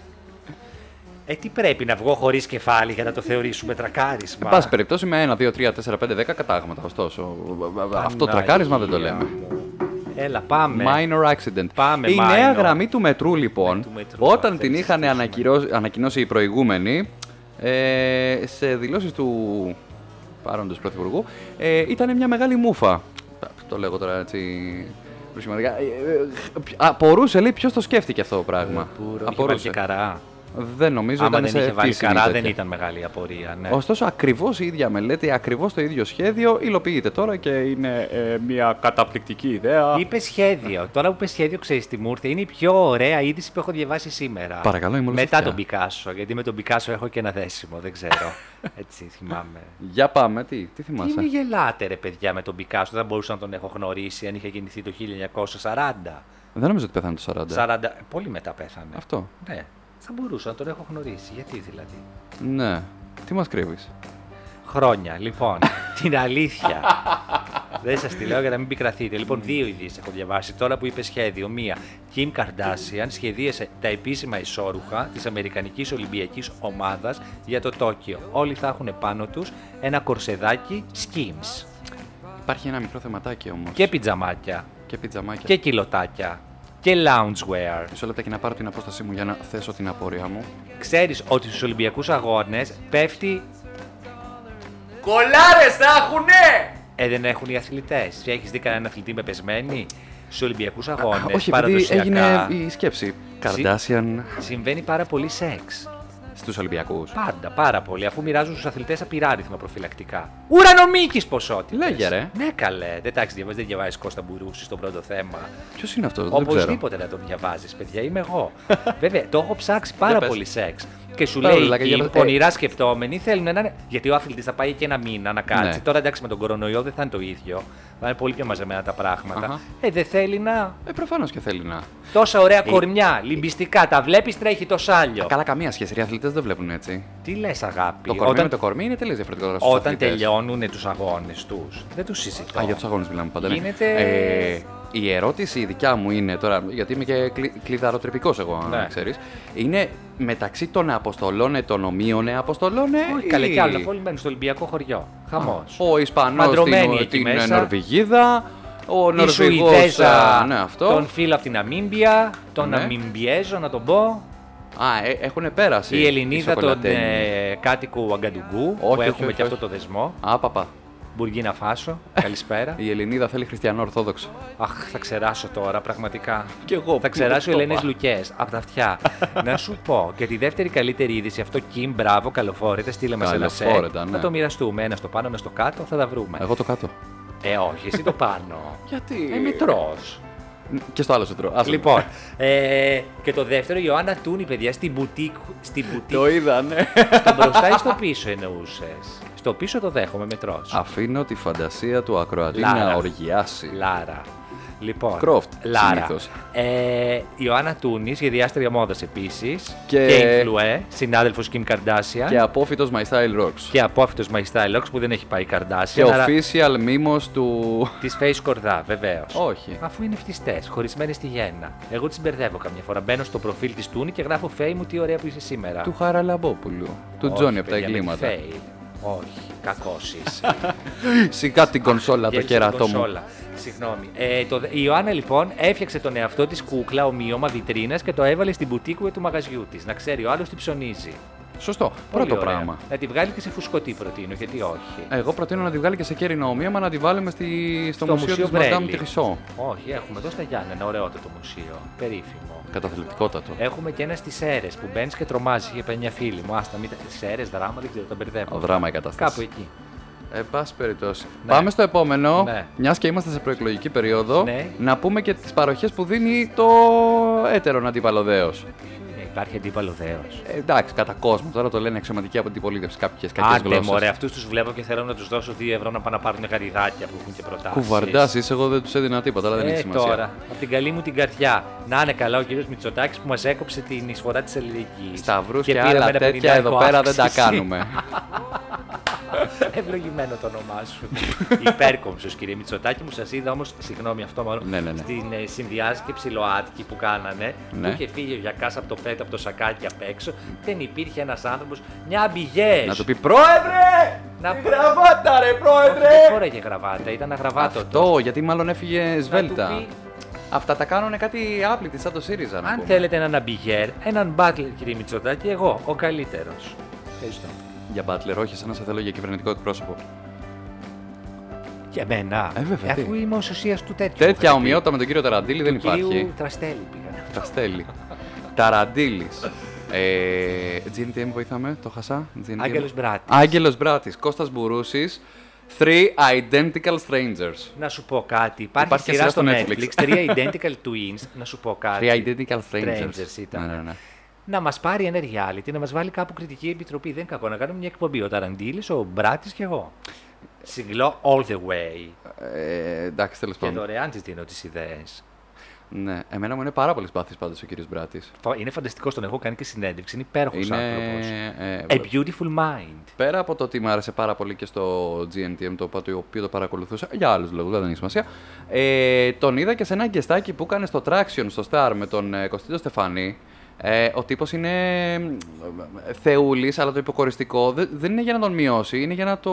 Ε, τι πρέπει να βγω χωρίς κεφάλι για να το θεωρήσουμε τρακάρισμα; Εν πάση περιπτώσει με 1, 2, 3, 4, 5, 10 κατάγματα ωστόσο. Αυτό Παναγία τρακάρισμα δεν το λέμε. μου. Έλα, πάμε. Minor accident. Πάμε, η νέα minor. γραμμή του μετρού, λοιπόν, Ναι, του μετρού, όταν θα την τη είχαν συζητήσουμε. ανακοινώσει, ανακοινώσει οι προηγούμενοι, ε, σε δηλώσεις του παρόντος πρωθυπουργού, ε, ήταν μια μεγάλη μούφα. Το λέγω τώρα έτσι. προσχηματικά. Ε, ε, Απορούσε, λέει, ποιος το σκέφτηκε αυτό το πράγμα. Είχε βάλει και Απορούσε. καρά. Δεν νομίζω Άμα ήταν δεν σε είχε βάλει επίσημη καρά, τέτοια. δεν ήταν μεγάλη απορία. Ναι. Ωστόσο, ακριβώς η ίδια μελέτη, ακριβώς το ίδιο σχέδιο υλοποιείται τώρα και είναι ε, μια καταπληκτική ιδέα. Είπε σχέδιο. Τώρα που είπε σχέδιο, ξέρεις τι μου ήρθε. Είναι η πιο ωραία είδηση που έχω διαβάσει σήμερα. Παρακαλώ, είμαι όλος Μετά αυτιά. τον Πικάσο. Γιατί με τον Πικάσο έχω και ένα δέσιμο. Δεν ξέρω. Έτσι θυμάμαι. Για πάμε, τι, τι Τι θυμάσαι. με γελάτε, ρε παιδιά, με τον Πικάσο. Δεν μπορούσα να τον έχω γνωρίσει αν είχε γεννηθεί το 1940. Δεν νομίζω ότι πέθανε το 40. 40... Πολύ μετά πέθανε. Αυτό. Ναι. Θα μπορούσα να τον έχω γνωρίσει. Γιατί δηλαδή. Ναι. Τι μας κρύβεις; Χρόνια. Λοιπόν, την αλήθεια. Δεν σας τη λέω για να μην πικραθείτε. Λοιπόν, δύο ειδήσει έχω διαβάσει. Τώρα που είπες σχέδιο, μία. Kim Kardashian σχεδίασε τα επίσημα ισόρουχα της Αμερικανικής Ολυμπιακής Ομάδας για το Τόκιο. Όλοι θα έχουν πάνω τους ένα κορσεδάκι skims. Υπάρχει ένα μικρό θεματάκι όμως. Και πιτζαμάκια. και πιτζαμάκια. Και κιλοτάκια. Και loungewear. Μισό λεπτάκι να πάρω την απόστασή μου για να θέσω την απορία μου. Ξέρεις ότι στους Ολυμπιακούς Αγώνες πέφτει... Κολάρες θα έχουνε! Ε, δεν έχουν οι αθλητές. Έχεις δει κανέναν αθλητή με πεσμένη; Στους Ολυμπιακούς Αγώνες, Όχι, επειδή παραδοσιακά, έγινε η σκέψη. Καρντάσιαν συμβαίνει πάρα πολύ σεξ. Στους Ολυμπιακούς. Πάντα, πάρα πολύ. Αφού μοιράζουν στους αθλητές απειράριθμα προφυλακτικά. Ουρανομίκης ποσότητες. Λέγε, ρε. Ναι, καλέ. Δεν τάξει, διαβάζει, δεν διαβάζεις Κώστα Μπουρούση στο πρώτο θέμα. Ποιος είναι αυτό, δεν ξέρω. Οπωσδήποτε να τον διαβάζεις, παιδιά, είμαι εγώ. Βέβαια, το έχω ψάξει πάρα Για πες. πολύ σεξ. Και σου Πάρα λέει πολλά, εκεί, για πες. πονηρά σκεπτόμενοι θέλουν να είναι. Γιατί ο αθλητής θα πάει και ένα μήνα να κάτσει. Ναι. Τώρα εντάξει με τον κορονοϊό δεν θα είναι το ίδιο. Θα είναι πολύ πιο μαζεμένα τα πράγματα. Αχα. Ε, δεν θέλει να. Ε, προφανώς και θέλει να. Τόσα ωραία κορμιά, λιμπιστικά, τα βλέπεις, τρέχει το σάλιο. Καλά, καμία σχέση. Οι αθλητές δεν βλέπουν έτσι. Τι λες, αγάπη; Το κορμί όταν με το κορμί είναι τελείως διαφορετικό. στους όταν αθλητές. τελειώνουν τους αγώνες τους, δεν τους συζητώ. Α, για τους αγώνες μιλάμε πάντα. ναι. Γίνεται Ε, η ερώτηση η δικιά μου είναι τώρα, γιατί είμαι και κλει, κλειδαροτρυπικός εγώ, αν Ναι. ξέρεις, είναι μεταξύ των αποστολών ε, των ομοίων ε, αποστολών ε, Όχι, καλέ ή- κι άλλο. Όλοι μένουν στο Ολυμπιακό χωριό. Χαμός. Ο Ισπανός Παντρωμένοι την, εκεί την μέσα. Νορβηγίδα, ο Η Νορβηγός, Σουηδέζα, α, ναι, αυτό. τον φίλο από την Αμίμπια, τον Ναι. Αμιμπιέζο να τον πω. Α, ε, έχουν πέρασει. Η οι Ελληνίδα τον σοκολατένοι. ε, κάτοικου Αγκαντουγκού, Όχι, που όχι, έχουμε όχι, και αυτό όχι. το δεσμό. Α, παπα. Μπουργκίνα Φάσο, καλησπέρα. Η Ελληνίδα θέλει χριστιανό ορθόδοξο. Αχ, θα ξεράσω τώρα, πραγματικά. Κι εγώ, Θα που ξεράσω το Ελένες είπα. Λουκές από τα αυτιά. να σου πω και τη δεύτερη καλύτερη είδηση, αυτό Κιμ, μπράβο, καλοφόρετε, στείλε μας ένα σετ. Καλοφόρετα, ναι. Να το μοιραστούμε. Ένα στο πάνω, ένα στο κάτω, θα τα βρούμε. Εγώ το κάτω. Ε, όχι, εσύ το πάνω. Γιατί; Ε, μετρός. Και στο άλλο σου τρώω. Άσε. Λοιπόν, ε, και το δεύτερο, η Ιωάννα Τούνη, παιδιά, στην μπουτίκ. Στην μπουτίκ Το είδα, ναι. στο μπροστά ή στο πίσω εννοούσες. Στο πίσω το δέχομαι, μετρός. Αφήνω τη φαντασία του ακροατή Λάρα. να οργιάσει. Λάρα. Λοιπόν, Croft, Λάρα. συνήθως. Ε, η Ιωάννα Τούνης, σχεδιάστρια μόδα επίσης. Και- Και Influe, συνάδελφος Kim Kardashian. Και απόφυτος My Style Rocks. Και απόφυτος My Style Locks που δεν έχει πάει η Kardashian. Και αλλά official μήμος του... Της Face Κορδά, βεβαίως. Όχι. Αφού είναι φτιστές, χωρισμένες στη γέννα. Εγώ τις μπερδεύω καμιά φορά. Μπαίνω στο προφίλ της Τούνη και γράφω Φέη μου τι ωραία που είσαι σήμερα. του Χαραλαμπόπουλου. Του Όχι, Τζόνι από τα παιδιά, με τη εγκλήματα. Φέη. Όχι, κακός είσαι. Σιγά την κονσόλα το Γέλησε την κερατό μου. κονσόλα. Συγγνώμη. Ε, το, η Ιωάννα λοιπόν έφτιαξε τον εαυτό της κούκλα ομοίωμα βιτρίνα και το έβαλε στην μπουτίκου του μαγαζιού της. Να ξέρει ο άλλος τι ψωνίζει. Σωστό. Πολύ Πρώτο ωραία. πράγμα. Να τη βγάλει και σε φουσκωτή προτείνω, γιατί όχι. Εγώ προτείνω να τη βγάλει και σε κέρινο ομοίωμα να τη βάλουμε στη... στο, Στο μουσείο, Μουσείο της Μαντάμ Βρέλη. Τριχισό. Όχι, έχουμε εδώ στα Γιάννενα, ωραιότατο μουσείο. Περίφημο. Καταθλιπτικότατο. Έχουμε και ένα στις αίρε που μπαίνεις και τρομάζεις. Είχε πει μια φίλη μου. Άστα, μην τα αίρε, δράμα, δεν ξέρω, τα μπερδεύω. Ο δράμα η κατάσταση. Κάπου εκεί. Εν πάση περιπτώσει. Ναι. Πάμε στο επόμενο. Ναι. Μιας και είμαστε σε προεκλογική περίοδο, Ναι. να πούμε και τις παροχές που δίνει το έτερον αντιπαλωδέο. Ε, υπάρχει αντίπαλος δέος. Ε, εντάξει, κατά κόσμο. Τώρα το λένε αξιωματική από την πολίτευση κάποιες κακές Άντε, γλώσσες. μωρέ, αυτούς τους βλέπω και θέλω να τους δώσω 2 ευρώ να πάνε να πάρουν γαριδάκια που έχουν και προτάσεις. Κουβαρντάς είσαι, εγώ δεν τους έδινα τίποτα, αλλά δεν ε, έχει σημασία. τώρα, από την καλή μου την καρδιά. Να είναι καλά ο κύριος Μητσοτάκης που μας έκοψε την εισφορά της ελληνικής. Σταυρούς και, άλλα τέτοια εδώ πέρα δεν τα κάνουμε. Ευλογημένο το όνομά σου. Υπέρκομψος, κύριε Μητσοτάκη μου. Σας είδα όμως, συγγνώμη αυτό μόνο, Ναι, ναι, ναι. στην ε, συνδιάσκεψη ΛΟΑΤΚΙ που κάνανε. Ναι. Που είχε φύγει ο Γιακάς από το πέτο, από το σακάκι απ' έξω. Δεν υπήρχε ένας άνθρωπος, μια αμπιγέ. να του πει Πρόεδρε! Να- Τη γραβάτα, ρε, Δεν Πρόεδρε! φόραγε γραβάτα, ήταν αγραβάτο. Αυτό, γιατί μάλλον έφυγε σβέλτα. πει- Αυτά τα κάνουν κάτι άπλητη, σαν το ΣΥΡΙΖΑ. Να Αν πούμε. θέλετε έναν αμπιγέρ, έναν μπάτλερ, κύριε Μητσοτάκη, εγώ, ο καλύτερος. Ευχαριστώ. Για μπάτλερ, όχι, σαν να σε θέλω για κυβερνητικό εκπρόσωπο. Για μένα. Ε, βέβαια, Αφού τι; είμαι ο ουσίας του τέτοιου. Τέτοια είχατε πει. ομοιότητα με τον κύριο Ταραντήλη δεν Του κυρίου υπάρχει. Τραστέλη πήγα. Τα στέλνει. Ταραντήλης. Ε, GNTM βοήθαμε, το χασά; GNTM. Άγγελος Μπράτης. Άγγελος Μπράτης, Κώστας Μπουρούσης. Three Identical Strangers. Να σου πω κάτι. Υπάρχει, Υπάρχει και σειρά σειρά στο στο Netflix. Netflix. Τρία Identical Twins. Να σου πω κάτι. Three Identical Strangers. Strangers ήταν. Ναι, ναι, ναι. Να μας πάρει ένα reality, να μας βάλει κάπου κριτική επιτροπή. Δεν είναι κακό. Να κάνουμε μια εκπομπή. Ο Ταραντήλη, ο Μπράτης και εγώ. Συγκλώ all the way. Ε, εντάξει, τέλος Και πάντων. δωρεάν της δίνω τις ιδέες. Ναι, εμένα μου είναι πάρα πολύ σπάθης πάντως ο κύριος Μπράτης. Είναι φανταστικός, τον έχω κάνει και συνέντευξη. Είναι υπέροχος Είναι. άνθρωπος. ε, A beautiful mind. Πέρα από το ότι μου άρεσε πάρα πολύ και στο GNTM, το οποίο- το οποίο το παρακολουθούσα, για άλλους λόγους, δεν έχει σημασία. Ε, τον είδα και σε ένα γκεστάκι που έκανε στο Traction στο Star με τον ε, Κωστίδο Στεφανή. Ε, ο τύπος είναι θεούλης, αλλά το υποκοριστικό δεν, δεν είναι για να τον μειώσει, είναι για να το,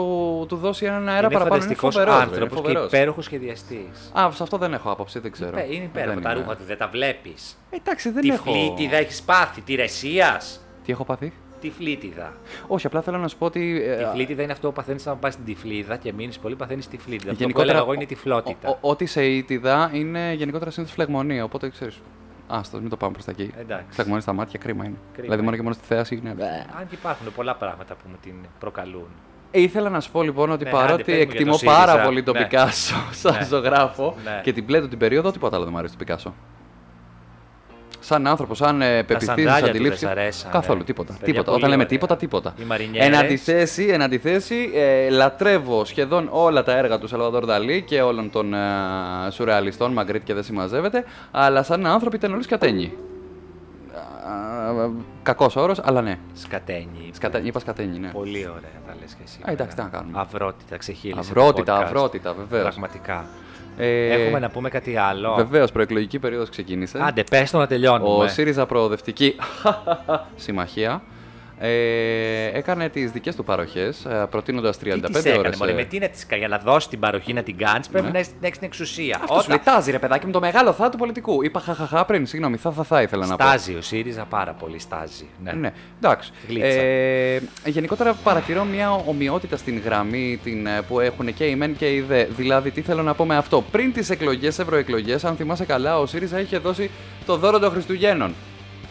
του δώσει έναν αέρα είναι παραπάνω. Είναι φανταστικός φοβερός, ρε, είναι άνθρωπος και φοβερός. υπέροχος σχεδιαστής. Α, σε αυτό δεν έχω άποψη, δεν ξέρω. Είναι υπέροχο. Δεν Τα είναι. ρούχα του δεν τα βλέπεις. Ε, Εντάξει, δεν Τι έχω. φλίτιδα έχεις πάθει, τη ρεσίας. Τι έχω πάθει; Τι φλίτιδα. Όχι, απλά θέλω να σου πω ότι. ε, Τη φλίτιδα είναι αυτό που παθαίνεις να πας στην τυφλίδα και μείνεις πολύ, παθαίνεις τη φλίτιδα. Αυτό που Γενικότερα, έλεγα εγώ είναι η τυφλότητα. ο- ο- Ό,τι σε ήτιδα είναι γενικότερα συνήθω φλεγμονία. Οπότε ξέρεις. Άστο, μην το πάμε προς τα εκεί. Εντάξει. Φλεγμονία στα μάτια, κρίμα είναι. Κρίμα δηλαδή, μόνο είναι. και μόνο στη θέαση είναι. Αν και υπάρχουν πολλά πράγματα που μου την προκαλούν. Ε, Ήθελα να σου πω λοιπόν ότι Ναι, παρότι άντε, πες μου για εκτιμώ το ΣΥΡΙΖΑ. πάρα πολύ τον Ναι. Πικάσο σαν Ναι. ζωγράφο Ναι. και την πλέτω την περίοδο, τίποτα άλλο δεν μου αρέσει τον Πικάσο. Σαν άνθρωπο, σαν ε, πεπιθήσει, σαντάλια του αντιλήψει. δεν σ' αρέσανε. Καθόλου τίποτα. Παιδιά, τίποτα. πολύ Όταν λέμε ωραία. τίποτα, τίποτα. Οι Μαρινιέρες. Εν αντιθέσει, εν αντιθέσει ε, λατρεύω σχεδόν όλα τα έργα του Σαλβαδόρ Δαλή και όλων των ε, σουρεαλιστών, Μαγκρίτ και δεν συμμαζεύεται, αλλά σαν άνθρωποι ήταν όλοι σκατένιοι. Κακός όρος, αλλά ναι. Σκατένι. Σκατα... Είπα σκατένιοι, ναι. Πολύ ωραία τα λες και εσύ. Α, εντάξει, τι να κάνουμε. Αυρότητα, ξεχύλισε. το Αυρότητα, podcast. αυρότητα, βεβαίως. Πραγματικά. Ε, Έχουμε να πούμε κάτι άλλο. Βεβαίως, προεκλογική περίοδος ξεκίνησε. Άντε, πες το να τελειώνουμε. Ο ΣΥΡΙΖΑ Προοδευτική Συμμαχία ε, έκανε τις δικές του παροχές, προτείνοντας 35 Τις τις ώρε. έκανε, μωρέ, με τι να τις κάνει, για να δώσει την παροχή να την κάνεις, πρέπει Ναι. να έχεις να έχεις την εξουσία. Αυτός σου λέει, τάζει ρε παιδάκι με το μεγάλο θα του πολιτικού. Είπα χαχαχά πριν, συγγνώμη, θα θα, θα ήθελα να πω. Στάζει ο ΣΥΡΙΖΑ πάρα πολύ, στάζει. Ναι. Ναι, εντάξει. Γλίτσα. Ε, γενικότερα παρατηρώ μια ομοιότητα στην γραμμή την, ε, που έχουν και η ΜΕΝ και η ΔΕ. Δηλαδή, τι θέλω να πω με αυτό. Πριν τις εκλογές, ευρωεκλογές, αν θυμάσαι καλά, ο ΣΥΡΙΖΑ είχε δώσει το δώρο των Χριστουγέννων.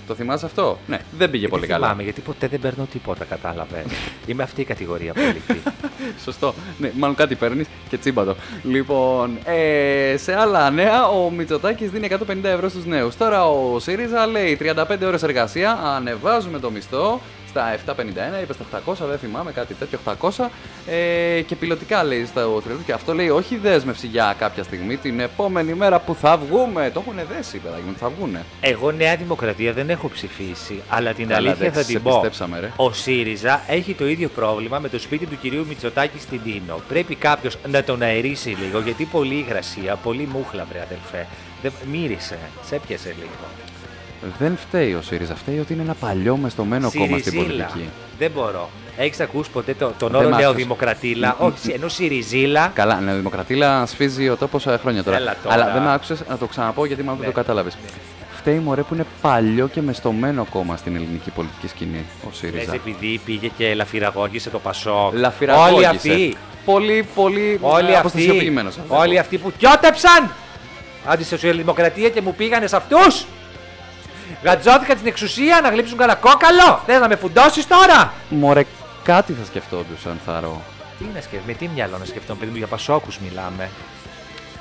Το θυμάσαι αυτό; Ναι, δεν πήγε πολύ Δεν καλά. θυμάμαι, γιατί ποτέ δεν παίρνω τίποτα, κατάλαβε. Είμαι αυτή η κατηγορία πολίτη. Σωστό. Ναι, μάλλον κάτι παίρνεις και τσίμπατο. Λοιπόν, ε, σε άλλα νέα, ο Μητσοτάκης δίνει 150 ευρώ στους νέους. Τώρα ο ΣΥΡΙΖΑ λέει 35 ώρες εργασία, ανεβάζουμε το μισθό στα 751, είπες στα 800, δεν θυμάμαι κάτι τέτοιο, 800. Ε, και πιλωτικά λέει στο τρελό. Και αυτό λέει όχι δέσμευση για κάποια στιγμή, την επόμενη μέρα που θα βγούμε. Το έχουν δέσει, παιδάκι μου, θα βγούνε. Εγώ Νέα Δημοκρατία δεν έχω ψηφίσει, αλλά την Καλά, αλήθεια εντάξει, θα σε την πω. πιστέψαμε, ρε. Ο ΣΥΡΙΖΑ έχει το ίδιο πρόβλημα με το σπίτι του κυρίου Μητσοτάκη στην Τίνο. Πρέπει κάποιος να τον αερίσει λίγο, γιατί πολύ υγρασία, πολύ μούχλα, βρε αδελφέ. Δεν... Μύρισε, σε έπιασε λίγο. Δεν φταίει ο ΣΥΡΙΖΑ, φταίει ότι είναι ένα παλιό μεστομένο κόμμα στην Συριζίλα. πολιτική. Δεν μπορώ. Έχεις ακούσει ποτέ το, τον Δεν όρο μ' άκουσες. Νεοδημοκρατήλα; Όχι, ενώ Συριζίλα. Καλά, ναι, Δημοκρατήλα σφίζει ο τόπος χρόνια τώρα. Έλα τώρα. Αλλά δεν με άκουσες να το ξαναπώ γιατί μάλλον δεν Ναι. το κατάλαβε. Φταίει μωρέ που είναι παλιό και μεστομένο κόμμα στην ελληνική πολιτική σκηνή ο Λες ΣΥΡΙΖΑ. επειδή πήγε και λαφυραγώγησε το Πασόκ. Λαφυραγώγησε. Όλοι αυτοί. Πολύ, πολύ Όλοι αυτοί, αποστασιοποιημένος. όλοι αυτοί που κιότεψαν αντισοσιαλδημοκρατία και μου πήγανε σε αυτούς. Γατζώθηκαν στην εξουσία να γλύψουν κανένα κόκαλο. Θες να με φουντώσεις τώρα; Μωρέ, κάτι θα σκεφτόντουσαν, θα ρω. Τι να σκεφτώ, με τι μυαλό να σκεφτώ, παιδί μου, για Πασόκους μιλάμε.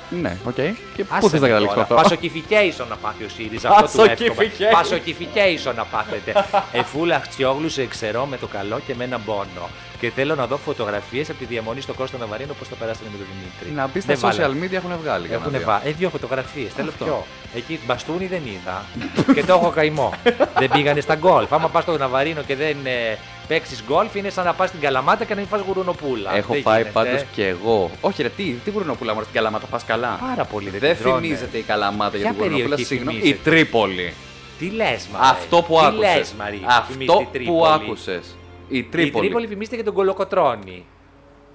Ναι, οκ. Και πού Άσε θες να με καταλήξουμε τώρα. αυτό; Πασοκιφικέισον να πάθει ο ΣΥΡΙΖΑ. Αυτό του εύχομαι. Πασοκιφικέισον. Πασοκιφικέισον να πάθετε. Εφού Λαχτσιόγλου σε εξαιρώ με το καλό και με έναν πόνο. Και θέλω να δω φωτογραφίες από τη διαμονή στο Κώστα Ναβαρίνο πώς το περάσανε με τον Δημήτρη. Να μπει στα Δεν βάλε. social media έχουν βγάλει. κανένα Έχουν δύο. βά... Ε, δύο φωτογραφίες. Θέλω Αυτό. πιο. Εκεί μπαστούνι δεν είδα. και το έχω καημό. δεν πήγανε στα γκολφ. Άμα πας στο Ναβαρίνο και δεν ε, παίξεις γκολφ, είναι σαν να πας στην Καλαμάτα και να μην φας γουρουνοπούλα. Έχω Δεν πάει γίνεται. πάντως και εγώ. Όχι, ρε, τι, τι γουρνοπούλα μου στην Καλαμάτα, πας καλά; Πάρα πολύ δεν Δεν την τρώνε. θυμίζεται η Καλαμάτα για Ποια την γουρνοπούλα, περιοχή συγγνώμη. Η θυμίζεται; Τρίπολη. Τι λες, μα. Αυτό που τι άκουσες. Λες, Μαρή, που Αυτό θυμίζεις τη που Τρίπολη; άκουσες. Η Η Τρίπολη. Τρίπολη φημίζεται για τον Κολοκοτρόνη.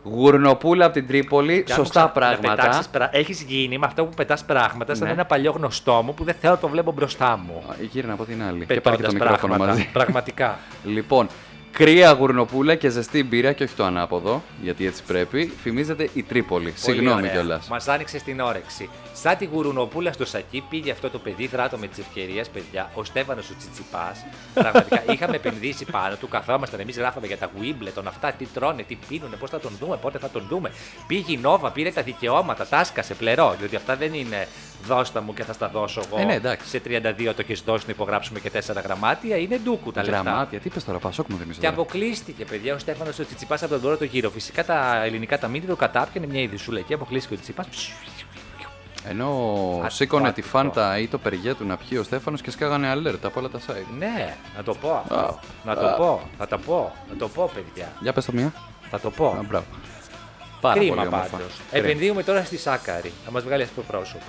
Γουρνοπούλα από την Τρίπολη, Και άκουσα σωστά να πράγματα. πετάξεις πρα... Έχεις γίνει με αυτό που πετάς πράγματα σαν Ναι. ένα παλιό γνωστό μου που δεν θέλω να το βλέπω μπροστά μου. Α, Γύρνα από την άλλη. Και πάρε και το Πετώντας μικρόφωνο πράγματα. μαζί. Πραγματικά. Λοιπόν, κρύα γουρνοπούλα και ζεστή μπύρα και όχι το ανάποδο, γιατί έτσι πρέπει. Φημίζεται η Τρίπολη. Συγγνώμη κιόλας. Μας άνοιξε την όρεξη. Σαν τη γουρουνοπούλα στο σακί πήγε αυτό το παιδί δράτο με τις ευκαιρίες, παιδιά. Ο Στέφανος ο Τσιτσιπάς. Πραγματικά είχαμε επενδύσει πάνω του. Καθόμασταν εμείς, γράφαμε για τα Wimbledon, αυτά τι τρώνε, τι πίνουνε, πώς θα τον δούμε, πότε θα τον δούμε. Πήγε η Νόβα, πήρε τα δικαιώματα, τα άσκασε πλερό. Διότι αυτά δεν είναι δώστα μου και θα στα δώσω εγώ. Ε, ναι, εντάξει. σε 32 το έχεις δώσει να υπογράψουμε και 4 γραμμάτια. Είναι ντούκου τα λεφτά. Γραμμάτια, τι είπες τώρα, Πασόκ μου θυμίζει. Και αποκλείστηκε, παιδιά, ο Στέφανος ο Τσιτσιπάς από τον πρώτο γύρο. Φυσικά τα ελληνικά τα μήνυμα το κατάπιανε μια ειδισούλα εκεί, αποκλείστηκε ο Τσιτσιπάς. Ενώ Άτυπο, σήκωνε τη άτυπο. φάντα ή το περιγέ του να πιει ο Στέφανος και σκάγανε alert από όλα τα site. Ναι, να το πω αυτό. Α, να το α. πω, θα τα πω, να το πω, παιδιά. Για πες το μία. Θα το Α, πω. μπράβο. Πάρα Κρίμα πολύ όμορφα. πάντως. Κρίμα. Επενδύουμε τώρα στη Σάκαρη. Θα μας βγάλει αυτό το πρόσωπο.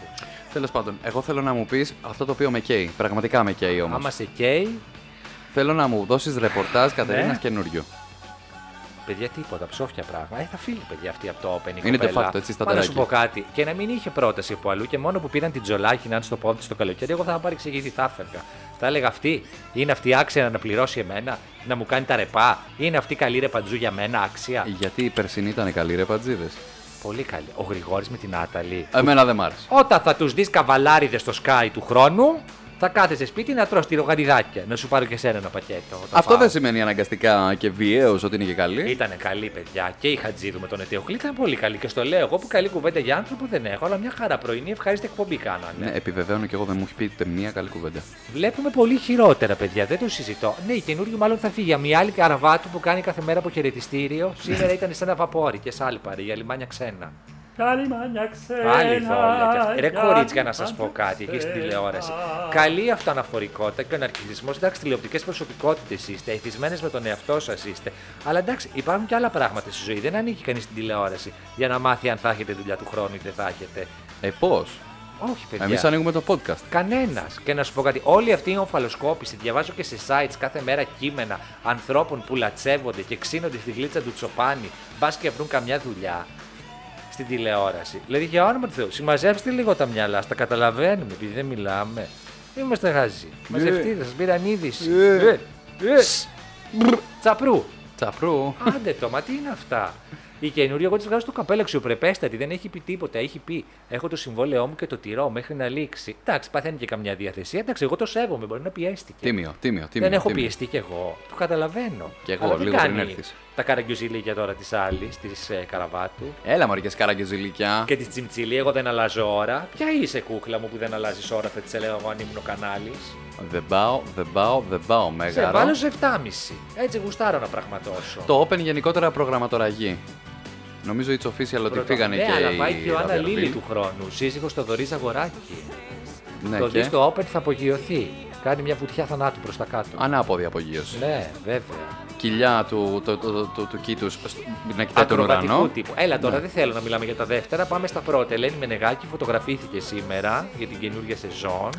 Τέλος πάντων, εγώ θέλω να μου πεις αυτό το οποίο με καίει. Πραγματικά με καίει όμως. Άμα σε καίει, Θέλω να μου δώσεις ρεπορτάζ Κατερίνας Ναι. Καινούριου. παιδιά τίποτα, ψόφια πράγμα. Ε, θα φύγει, παιδιά, αυτή από το Open. η Είναι de κοπέλα. facto, έτσι, στα Μα να σου τεράκια. πω κάτι. Και να μην είχε πρόταση από αλλού και μόνο που πήραν την τζολάχη να είναι στο πόδι της το καλοκαίρι, εγώ θα είχα παρεξηγηθεί, θα έφευγα. Θα έλεγα αυτή, είναι αυτή άξια να πληρώσει εμένα, να μου κάνει τα ρεπά, είναι αυτή καλή ρεπαντζού για μένα άξια; Γιατί η περσινή ήταν καλή, ρε πατζίδε. Πολύ καλή. Ο Γρηγόρης με την Άταλη. Εμένα δεν μ' άρεσε. Όταν θα τους δεις καβαλάριδες στο Sky του χρόνου, θα κάθεσαι σπίτι να τρως τυρογαριδάκια. Να σου πάρω και σένα ένα πακέτο. όταν Αυτό πάω. δεν σημαίνει αναγκαστικά και βιαίω ότι είναι και καλή. Ήτανε καλή, παιδιά. Και η Χατζίδου με τον Ετεοκλή ήταν πολύ καλή. Και στο λέω εγώ που καλή κουβέντα για άνθρωπο δεν έχω, αλλά μια χαρά πρωινή ευχάριστη εκπομπή κάνανε. Ναι, επιβεβαίωνω και εγώ δεν μου έχει πει ούτε μία καλή κουβέντα. Βλέπουμε πολύ χειρότερα, παιδιά. Δεν το συζητώ. Ναι, η καινούργια μάλλον θα φύγει. Μια άλλη καραβάτου που κάνει κάθε μέρα από χαιρετιστήριο. Σήμερα ήταν σε ένα βαπόρι και σε άλλη παρή, για λιμάνια ξένα. Καλημάνια ξένα. Άλλη βόλια κι αυτή. Ρε για κορίτσια, να την σας πω κάτι εκεί στην ξένα. τηλεόραση. Καλή αυτοαναφορικότητα και ο ναρκισμό. Εντάξει, τηλεοπτικές προσωπικότητες είστε, εθισμένες με τον εαυτό σας είστε. Αλλά εντάξει, υπάρχουν και άλλα πράγματα στη ζωή. Δεν ανήκει κανείς στην τηλεόραση για να μάθει αν θα έχετε δουλειά του χρόνου ή δεν θα έχετε. Ε, πώς; Όχι, παιδιά. Εμείς ανοίγουμε το podcast. Κανένας. Και να σου πω κάτι, όλη αυτή η ομφαλοσκόπηση, διαβάζω και σε sites κάθε μέρα κείμενα ανθρώπων που λατσεύονται και ξύνονται στη γλίτσα του τσοπάνι, μπας και βρουν καμιά δουλειά στην τηλεόραση. Δηλαδή, για όνομα του Θεού, συμμαζέψτε λίγο τα μυαλά, τα καταλαβαίνουμε, επειδή δεν μιλάμε. Είμαστε γάζοι. Μαζευτείτε, σας πήραν είδηση. Ε. Ε, ε. Τσαπρού. Τσαπρού. Άντε το, μα τι είναι αυτά; Η καινούργια, εγώ τη βγάζω το καπέλο αξιοπρεπέστατη, δεν έχει πει τίποτα. Έχει πει: Έχω το συμβόλαιό μου και το τηρώ μέχρι να λήξει. Εντάξει, παθαίνει και καμιά διαθεσία. Εντάξει, εγώ το σέβομαι, μπορεί να πιέστηκε. Τίμιο, τίμιο, τίμιο. δεν έχω τίμιο. πιεστεί κι εγώ. Το καταλαβαίνω. Κι εγώ, Αλλά δεν λίγο πριν κάνει; έρθεις. Τα καραγκιουζιλίκια τώρα της άλλη, της ε, Καραβάτου. Έλα, μωρέ και σκάρα και ζηλικιά. Και της Τσιμτσιλή, εγώ δεν αλλάζω ώρα. Ποια είσαι κούκλα μου που δεν αλλάζεις ώρα, θα της έλεγα εγώ αν ήμουν ο κανάλι. Δεν πάω, δεν πάω, δεν πάω, Σε μέγαρο. βάλω σε 7,5. Έτσι γουστάρω να πραγματώσω. Το Open γενικότερα προγραμματοραγεί. Νομίζω it's official ότι Πρώτο- φύγανε ναι, και αλλά οι πάει και ο Άννα Ραβερβίλ. Λίλη του χρόνου. Σύζυγος στο Δωρή Αγοράκη. Ναι, το και; δεις στο Open θα απογειωθεί. Κάνει μια βουτιά θανάτου προς τα κάτω. ανάποδη απογείωση. Ναι, βέβαια. Κοιλιά του, του, του, του, του κήτου να κοιτάει τον Ακροβατικού ουρανό. τύπου. Έλα τώρα, Ναι. δεν θέλω να μιλάμε για τα δεύτερα. Πάμε στα πρώτα. Ελένη Μενεγάκη φωτογραφήθηκε σήμερα για την καινούργια σεζόν.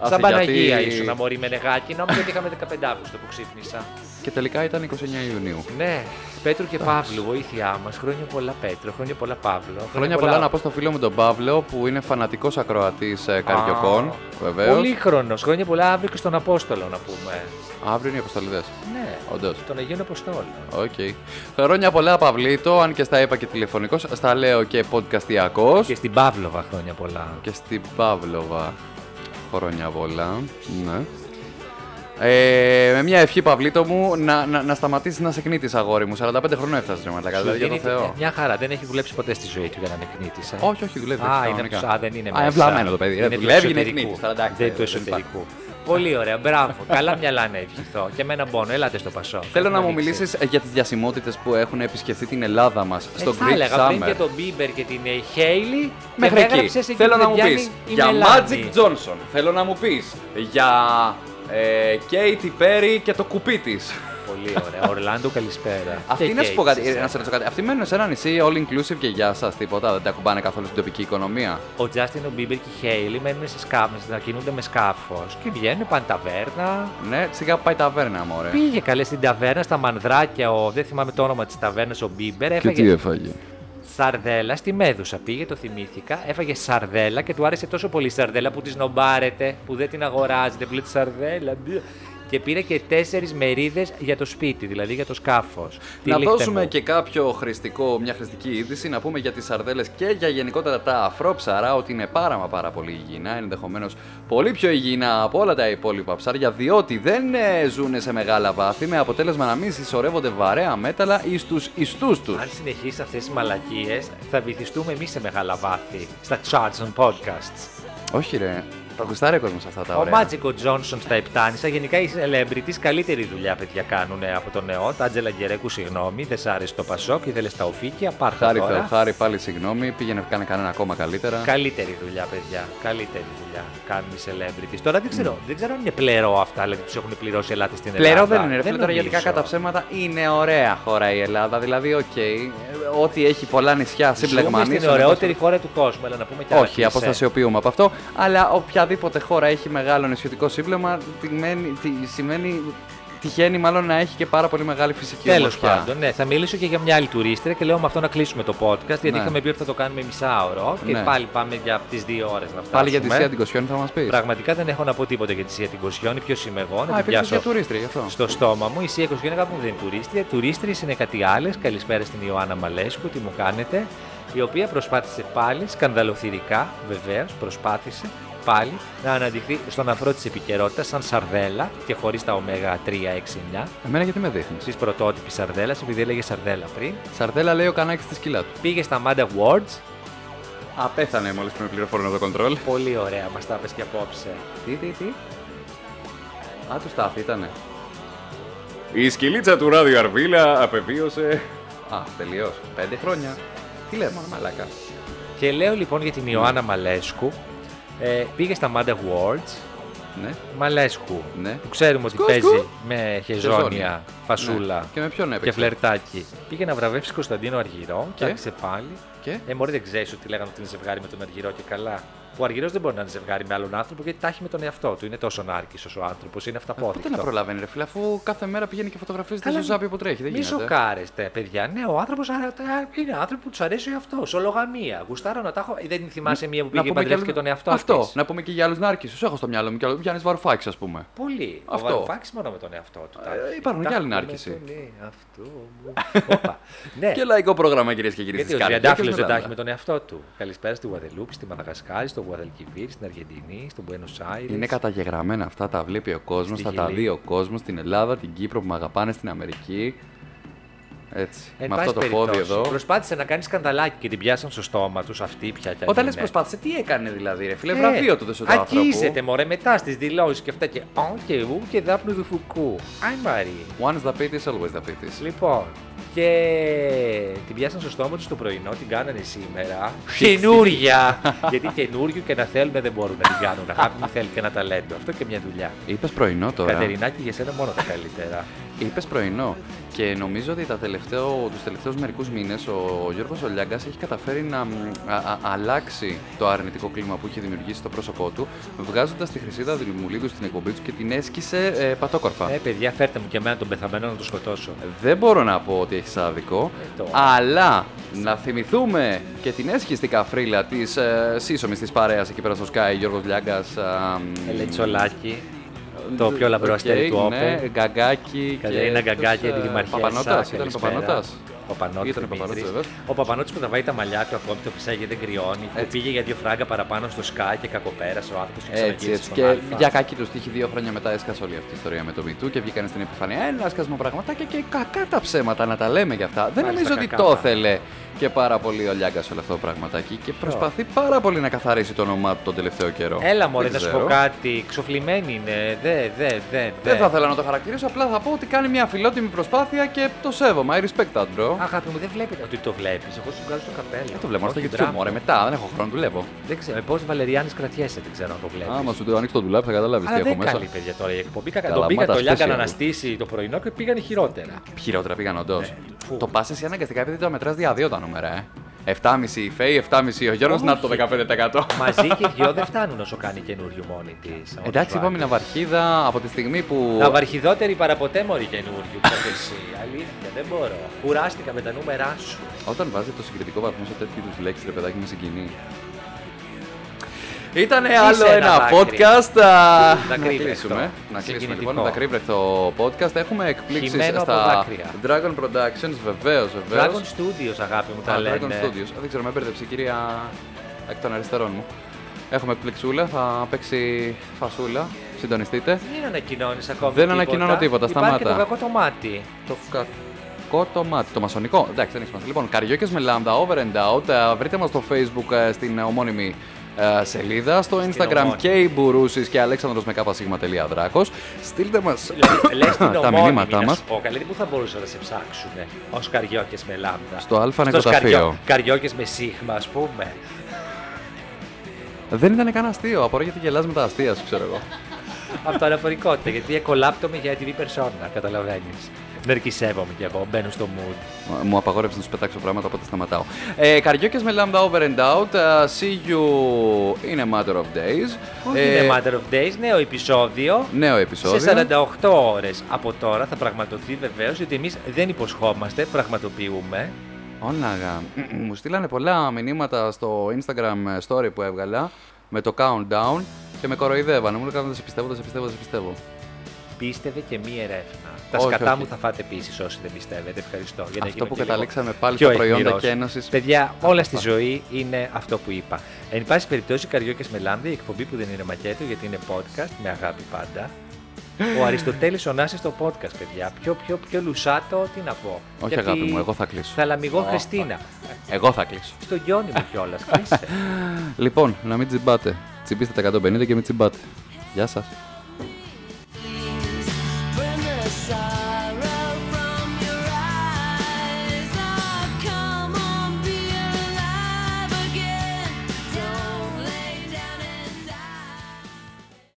Αχ, Σαν γιατί- Παναγία ήσουν, Αμόρι Μενεγάκη. Νόμιζα ότι είχαμε 15 Αύγουστο που ξύπνησα. Και τελικά ήταν 29 Ιουνίου. Ναι, Πέτρου και Παύλου, βοήθειά μας. Χρόνια πολλά, Πέτρο. Χρόνια πολλά, Παύλο. Χρόνια πολλά να πω στο φίλο μου τον Παύλο που είναι φανατικός ακροατής Καριοκών. Βεβαίως. Πολύχρονος. Χρόνια πολλά αύριο και στον Απόστολο να πούμε. Αύριο είναι οι αποστολίδες. Ναι, Όντως. τον Αγίων Αποστόλων. Οκ. Χρόνια πολλά, Παυλίτο, αν και στα είπα και τηλεφωνικός, στα λέω και podcastιακός. Και στην Παύλοβα χρόνια πολλά. Και στην Παύλοβα. Χρόνια πολλά. Ναι. Ε, με μια ευχή, Παυλίτο μου, να, να, να σταματήσεις να σε κνίτη, αγόρι μου. 45 χρόνια έφτασες, ρε Μαλάκα. Σου Δηλαδή, για το δίνει Θεό. Μια χαρά, δεν έχει δουλέψει ποτέ στη ζωή του για να είναι κνήτης, ε. Όχι, όχι, δουλεύει. Α, έτσι, είναι κανονικά. από- α, δεν είναι Α, μέσα. ευλαμμένο το παιδί. Είναι Είναι του δουλεύει, είναι εσωτερικού. κνήτης. Τώρα, εντάξει, Δεν του δεν υπάρχει. εσωτερικού. Πολύ ωραία, μπράβο. Καλά μυαλά να ευχηθώ. Και με ένα πόνο, ελάτε στο Πασό. Θέλω να μου ανοίξει. μιλήσεις για τις διασημότητες που έχουν επισκεφθεί την Ελλάδα μας Ε, στο θα Greek έλεγα πριν Summer. και τον Μπίμπερ και την Χέιλι. Μέχρι εκεί. Θέλω να μου πεις για Magic Johnson. Θέλω να μου πεις για ε, Katy Perry και το κουπί της. Πολύ ωραία. Ορλάντο, καλησπέρα. Αυτή Και να σου πω Kate, κάτι, σε ε, σένα. να σε ρωτήσω κάτι. Αυτοί μένουν σε ένα νησί all inclusive και για σας τίποτα. Δεν τα κουμπάνε καθόλου στην τοπική οικονομία; Ο Τζάστιν, ο Μπίμπερ και η Χέιλι μένουν σε σκάφο, να κινούνται με σκάφος και βγαίνουν, πάνε ταβέρνα. Ναι, σιγά πάει ταβέρνα, μωρέ. Πήγε καλέ στην ταβέρνα, στα Μανδράκια, ο, δεν θυμάμαι το όνομα της ταβέρνας, ο Μπίμπερ. Έφαγε έφαγε; Σαρδέλα στη Μέδουσα. Πήγε, το θυμήθηκα, έφαγε σαρδέλα και του άρεσε τόσο πολύ η σαρδέλα που τη νομπάρετε, που δεν την αγοράζετε, που λέει σαρδέλα. Μπλε. Και πήρε και τέσσερις μερίδες για το σπίτι, δηλαδή για το σκάφος. Να δώσουμε και κάποιο χρηστικό, μια χρηστική είδηση, να πούμε για τις σαρδέλες και για γενικότερα τα αφρόψαρα ότι είναι πάρα μα πάρα πολύ υγιεινά, ενδεχομένως πολύ πιο υγιεινά από όλα τα υπόλοιπα ψάρια, διότι δεν ε, ζουν σε μεγάλα βάθη, με αποτέλεσμα να μην συσσωρεύονται βαρέα μέταλλα εις τους ιστούς τους. Αν συνεχίσει αυτές τις μαλακίες, θα βυθιστούμε εμείς σε μεγάλα βάθη στα charts and podcasts. Όχι ρε, θα γουστάρει ο κόσμος αυτά τα Ο ωραία. Μάτζικο Τζόνσον στα Επτάνησα. Γενικά οι celebrities καλύτερη δουλειά, παιδιά, κάνουν από τον νεό. Τα Άντζελα Γκερέκου, συγγνώμη, δεν σ' άρεσε το Πασόκ, ήθελε τα οφίκια. Πάρτα Χάρη τώρα. Θεοχάρη, πάλι συγγνώμη, πήγαινε κάνε κανένα ακόμα καλύτερα. Καλύτερη δουλειά, παιδιά. Καλύτερη δουλειά κάνουν οι celebrities. Τώρα δεν ξέρω, δεν ξέρω αν είναι πλερό αυτά, δηλαδή τους έχουν πληρώσει ελάτε στην Ελλάδα. Πλέον δεν είναι, ρε φίλε, τώρα γιατί νομίζω. κακά τα ψέματα είναι ωραία χώρα η Ελλάδα. Δηλαδή, οκ, ε, ό,τι έχει πολλά νησιά Ζούμε σύμπλεγμα νήσων. στην ωραιότερη χώρα του κόσμου, έλα να πούμε κι άλλα Όχι, κλισέ. αποστασιοποιούμε από αυτό. Αλλά οποιαδήποτε χώρα έχει μεγάλο νησιωτικό σύμπλεγμα, τιμένη- τι- σημαίνει. Τυχαίνει μάλλον να έχει και πάρα πολύ μεγάλη φυσική Τέλος ομορφιά. πάντων, ναι, θα μιλήσω και για μια άλλη τουρίστρια και λέω με αυτό να κλείσουμε το podcast. Γιατί Ναι. είχαμε πει ότι θα το κάνουμε μισάωρο και Ναι. πάλι πάμε για τις δύο ώρες να φτάσουμε. Πάλι για τη Σία την Κοσιόνη θα μας πεις. Πραγματικά δεν έχω να πω τίποτα για τη Σία την Κοσιόνη. Ποιος είμαι εγώ, να Α, την υπήρξες πιάσω για τουρίστρια γι' αυτό. στο στόμα μου. Η Σία Κοσιόνη κάπου δεν είναι τουρίστρια. Τουρίστριες είναι κάτι άλλες. Καλησπέρα στην Ιωάννα Μαλέσκου, τι μου κάνετε. Η οποία προσπάθησε πάλι, σκανδαλοθυρικά βεβαίως, προσπάθησε πάλι να αναδειχθεί στον αφρό της επικαιρότητας σαν σαρδέλα και χωρίς τα ωμέγα 3-6-9 Εμένα γιατί με δείχνεις; της πρωτότυπης σαρδέλας, επειδή έλεγε σαρδέλα πριν. Σαρδέλα λέει ο κανάκι στη σκυλά του. Πήγε στα Manda Awards. Απέθανε μόλις που με πληροφορούν το κοντρόλ. Πολύ ωραία, μας τα πες και απόψε. Τι, τι, τι; Α, του στάθη ήτανε. Η σκυλίτσα του Ράδιο Αρβίλα απεβίωσε. Α, τελείως. Πέντε χρόνια. Τι λέμε, μαλάκα. Και λέω λοιπόν για την Ιωάννα Μαλέσκου. Ε, πήγες στα Manda Awards Ναι. Μαλέσκου. Ναι. Που ξέρουμε ότι Σκου, παίζει σκου. με Χεζόνια. χεζόνια, φασούλα Ναι. Και με ποιον και έπαιξε. φλερτάκι. Πήγε να βραβεύσει Κωνσταντίνο Αργυρό και Και; άρχισε πάλι. Και; Ε, μωρέ, δεν ξέρεις ότι λέγανε ότι είναι ζευγάρι με τον Αργυρό και καλά. Ο Αργυρό δεν μπορεί να είναι ζευγάρι με άλλον άνθρωπο γιατί τα έχει με τον εαυτό του. Είναι τόσο νάρκης όσο ο άνθρωπος, είναι αυταπόδεικτο. Πότε να προλαβαίνει, ρε φίλε, αφού κάθε μέρα πηγαίνει και φωτογραφίζεται Καλά, στο ζάπιο που τρέχει. Δεν Μη γίνεται. σοκάρεστε, παιδιά. Ναι, ο άνθρωπος είναι άνθρωπο που τους αρέσει ο αυτό. Ολογαμία. Γουστάρω να τα έχω. Δεν θυμάσαι μία που πήγε και παντρεύτηκε άλλους- τον εαυτό Αυτό. της. Να πούμε και για άλλους νάρκου. Έχω στο μυαλό μου και άλλο. Γιάννης Βαρουφάκης, ας πούμε. Πολύ. Αυτό. Ο Βαρουφάκης μόνο με τον εαυτό του. τα Ε, έχει. υπάρχουν Τα και άλλοι έχουμε νάρκησοι. με τον εαυτό μου. Όπα. Ναι. Και λαϊκό πρόγραμμα, κυρίες και κύριοι. Γιατί στις ο καρδιές Τριαντάφυλλο και δεν τα μετά. έχει με τον εαυτό του. Καλησπέρα στη Γουαδελούπη, στη Μαδαγασκάρη, στο Γουαδαλκιβίρ, στην Αργεντινή, στο Buenos Aires. Είναι καταγεγραμμένα αυτά, τα βλέπει ο κόσμος, Στη θα τα Χιλή. δει ο κόσμος στην Ελλάδα, την Κύπρο που με αγαπάνε, στην Αμερική. Έτσι. Εν με πάση αυτό το πόδι περιπτώσει, εδώ. Προσπάθησε να κάνει σκανδαλάκι και την πιάσαν στο στόμα τους αυτή πια. κι αν Όταν λες είναι. προσπάθησε, τι έκανε δηλαδή, ρε φίλε, Ε, βραβείο του δεσού του άνθρωπου. Αγγίζεται μωρέ μετά στις δηλώσεις και αυτά και «Ω και ου και δάπνου του φουκού. Άι Μαρή. Once the pit is always the pit is. Λοιπόν, και την πιάσαν στο στόμα τους το πρωινό, την κάνανε σήμερα. Καινούρια! Γιατί καινούριο και να θέλουμε δεν μπορούν να την κάνουν. Αγάπη μου θέλει και ένα ταλέντο. Αυτό και μια δουλειά. Είπες πρωινό τώρα. Κατερινάκη, για σένα μόνο τα καλύτερα. Είπες πρωινό. Και νομίζω ότι τα τελευταίο, τους τελευταίους μερικούς μήνες ο Γιώργος Ολιάγκας έχει καταφέρει να μ, α- α- αλλάξει το αρνητικό κλίμα που είχε δημιουργήσει στο πρόσωπό του, βγάζοντας τη Χρυσίδα Δημουλίδου στην εκπομπή του και την έσκησε ε, πατόκορφα. Ε, παιδιά, φέρτε μου και εμένα τον πεθαμένο να το σκοτώσω. Δεν μπορώ να πω ότι έχεις άδικο, Ε, το- αλλά να θυμηθούμε και την έσχιστη καφρίλα της ε, σύσσωμης της παρέας εκεί πέρα στο Sky, Γιώργος Λιάγκα. Ελετσολάκι. Το πιο λαμπρό αστέρι του Ναι, Όπελ. γκαγκάκι. Κατερίνα Γκαγκάκη, τη Δημαρχία. Παπανότα, ήταν Παπανότα. Παπανότη. Ήταν Παπανώτης, βεβαίως. Ο Παπανότη που τα βάει τα μαλλιά του ακόμη το φυσάει δεν κρυώνει. Που Έτσι. πήγε για δύο φράγκα παραπάνω στο Sky και κακοπέρασε ο άνθρωπο και Έτσι, ξαναγύρισε έτσι. στον Και Αλφα. για κάκι τους τύχη δύο χρόνια μετά έσκασε όλη αυτή η ιστορία με το Μητού και βγήκαν στην επιφάνεια ένα σκασμό πραγματάκια και κακά τα ψέματα να τα λέμε για αυτά. Δεν Μάλιστα, νομίζω ότι κακά το τα. ήθελε και πάρα πολύ ο Λιάγκας όλο αυτό το πραγματάκι και προσπαθεί πάρα πολύ να καθαρίσει το όνομά του τον τελευταίο καιρό. Έλα μωρέ Δεν να σου ξέρω. πω κάτι. Ξοφλημένη είναι. Δε, δε, δε. Δεν θα ήθελα να το χαρακτηρίσω, απλά θα πω ότι κάνει μια φιλότιμη προσπάθεια και το σέβομαι. I respect that, bro. Αγάπη μου, δεν βλέπετε ότι το βλέπεις. Εγώ σου βγάζω το καπέλο. Δεν το βλέπω στο Όχι, YouTube, μπράβο. μωρέ, μετά, δεν έχω χρόνο, δουλεύω. Δεν ξέρω. Πώς Βαλεριάνης κρατιέσαι, δεν ξέρω αν το βλέπεις. Άμα σου το ανοίξει το δουλάπι θα καταλάβεις τι Αλλά έχω δεν μέσα. καλή παιδιά τώρα η εκπομπή. Κακά. Καλά, Τον πήγα μάτα το Λιάγκα να special. αναστήσει το πρωινό και πήγανε χειρότερα. Χειρότερα πήγαν όντως. Ναι, φου. Το πα εσύ αναγκαστικά επειδή το μετράς δια δύο τα νούμερα, ε. 7,5 η Φέη, 7,5 ο Γιώργος, Όχι. να το 15%. Μαζί και δυο δεν φτάνουν όσο κάνει καινούριο μόνη της. Εντάξει, είπαμε ναυαρχίδα από τη στιγμή που. Ναυαρχιδότερη παραποτέ μωρή καινούριου. Ξέρεις εσύ. Αλήθεια, δεν μπορώ. Κουράστηκα με τα νούμερά σου. Όταν βάζει το συγκριτικό βαθμό σε τέτοιου είδους λέξεις, ρε παιδάκι, με συγκινεί. Ήταν άλλο ένα ένα δάκρυ. podcast. α, Να Δακρύβρεχτο. κλείσουμε. Να κλείσουμε Συγκινητικό. λοιπόν. Δακρύβρεχτο podcast. Έχουμε εκπλήξεις Χυμένο από στα δάκρυα. Dragon Productions, βεβαίως, βεβαίως. Dragon Studios, αγάπη μου, τα Α, λένε. Dragon Studios. Δεν ξέρω, με έμπερδεψε η κυρία εκ των αριστερών μου. Έχουμε εκπληξούλα, θα παίξει φασούλα. Συντονιστείτε. Δεν ανακοινώνεις ακόμη. Δεν ανακοινώνω τίποτα, Υπάρχει σταμάτα. και το κακό το μάτι. Το κακό το μάτι, το μασονικό. Εντάξει, δεν έχει σημασία. Λοιπόν, καριόκες με λάμδα, over and out. Ε, Βρείτε μας στο facebook ε, στην ομώνυμη ε, σελίδα. Στο instagram ομώνυμη. και η Μπουρούσης και αλέξανδρος με κάπα Στείλτε μας Λες την τα ομώνυμη, μηνύματά να μας. σου πω. Καλή, πού θα μπορούσαν να σε ψάξουν ως καριόκες με λάμδα. Στο αλφα νεκροταφείο. Καριόκες με σίγμα, ας πούμε. Δεν ήταν καν αστείο. Απορώ γιατί γελάς με τα αστεία σου, ξέρω εγώ. Από το αναφορικότητα, γιατί εκολάπτομαι για TV persona, καταλαβαίνεις. Νερκισεύομαι κι εγώ, μπαίνω στο mood. Μου απαγόρεψες να σου πετάξω πράγματα, οπότε σταματάω. Ε, Καριόκες με λάμδα over and out. ε, see you in a matter of days. Όχι Ε, είναι Matter of Days, νέο επεισόδιο. Νέο επεισόδιο. Σε 48 ώρες από τώρα θα πραγματοθεί βεβαίως, γιατί εμείς δεν υποσχόμαστε, πραγματοποιούμε. Όναγα. Μου στείλανε πολλά μηνύματα στο Instagram story που έβγαλα με το countdown και με κοροϊδεύανε. Μου λέγανε δεν σε πιστεύω, δεν σε πιστεύω, δεν σε πιστεύω. Πίστευε και μη ερεύνα. Τα Όχι, σκατά όχι. μου θα φάτε επίσης όσοι δεν πιστεύετε. Ευχαριστώ. Για να Αυτό γίνω που και λίγο καταλήξαμε πάλι πιο στα προϊόντα αιχμηρός. και ένωσης. Παιδιά, όλα στη Αυτό. ζωή είναι αυτό που είπα. Εν πάση περιπτώσει, Καριόκες με λάμδα, η εκπομπή που δεν είναι μακέτο γιατί είναι podcast, με αγάπη πάντα. Ο Αριστοτέλης ο Νάσης στο podcast, παιδιά. Πιο, πιο, πιο λουσάτο, τι να πω. Όχι, Γιατί αγάπη μου, εγώ θα κλείσω. Θα λαμιγώ Χριστίνα. Εγώ θα κλείσω. Στο γιόνι μου κιόλας. Κλείσε. Λοιπόν, να μην τσιμπάτε. Τσιμπήστε τα 150 και μην τσιμπάτε. Γεια σας. side.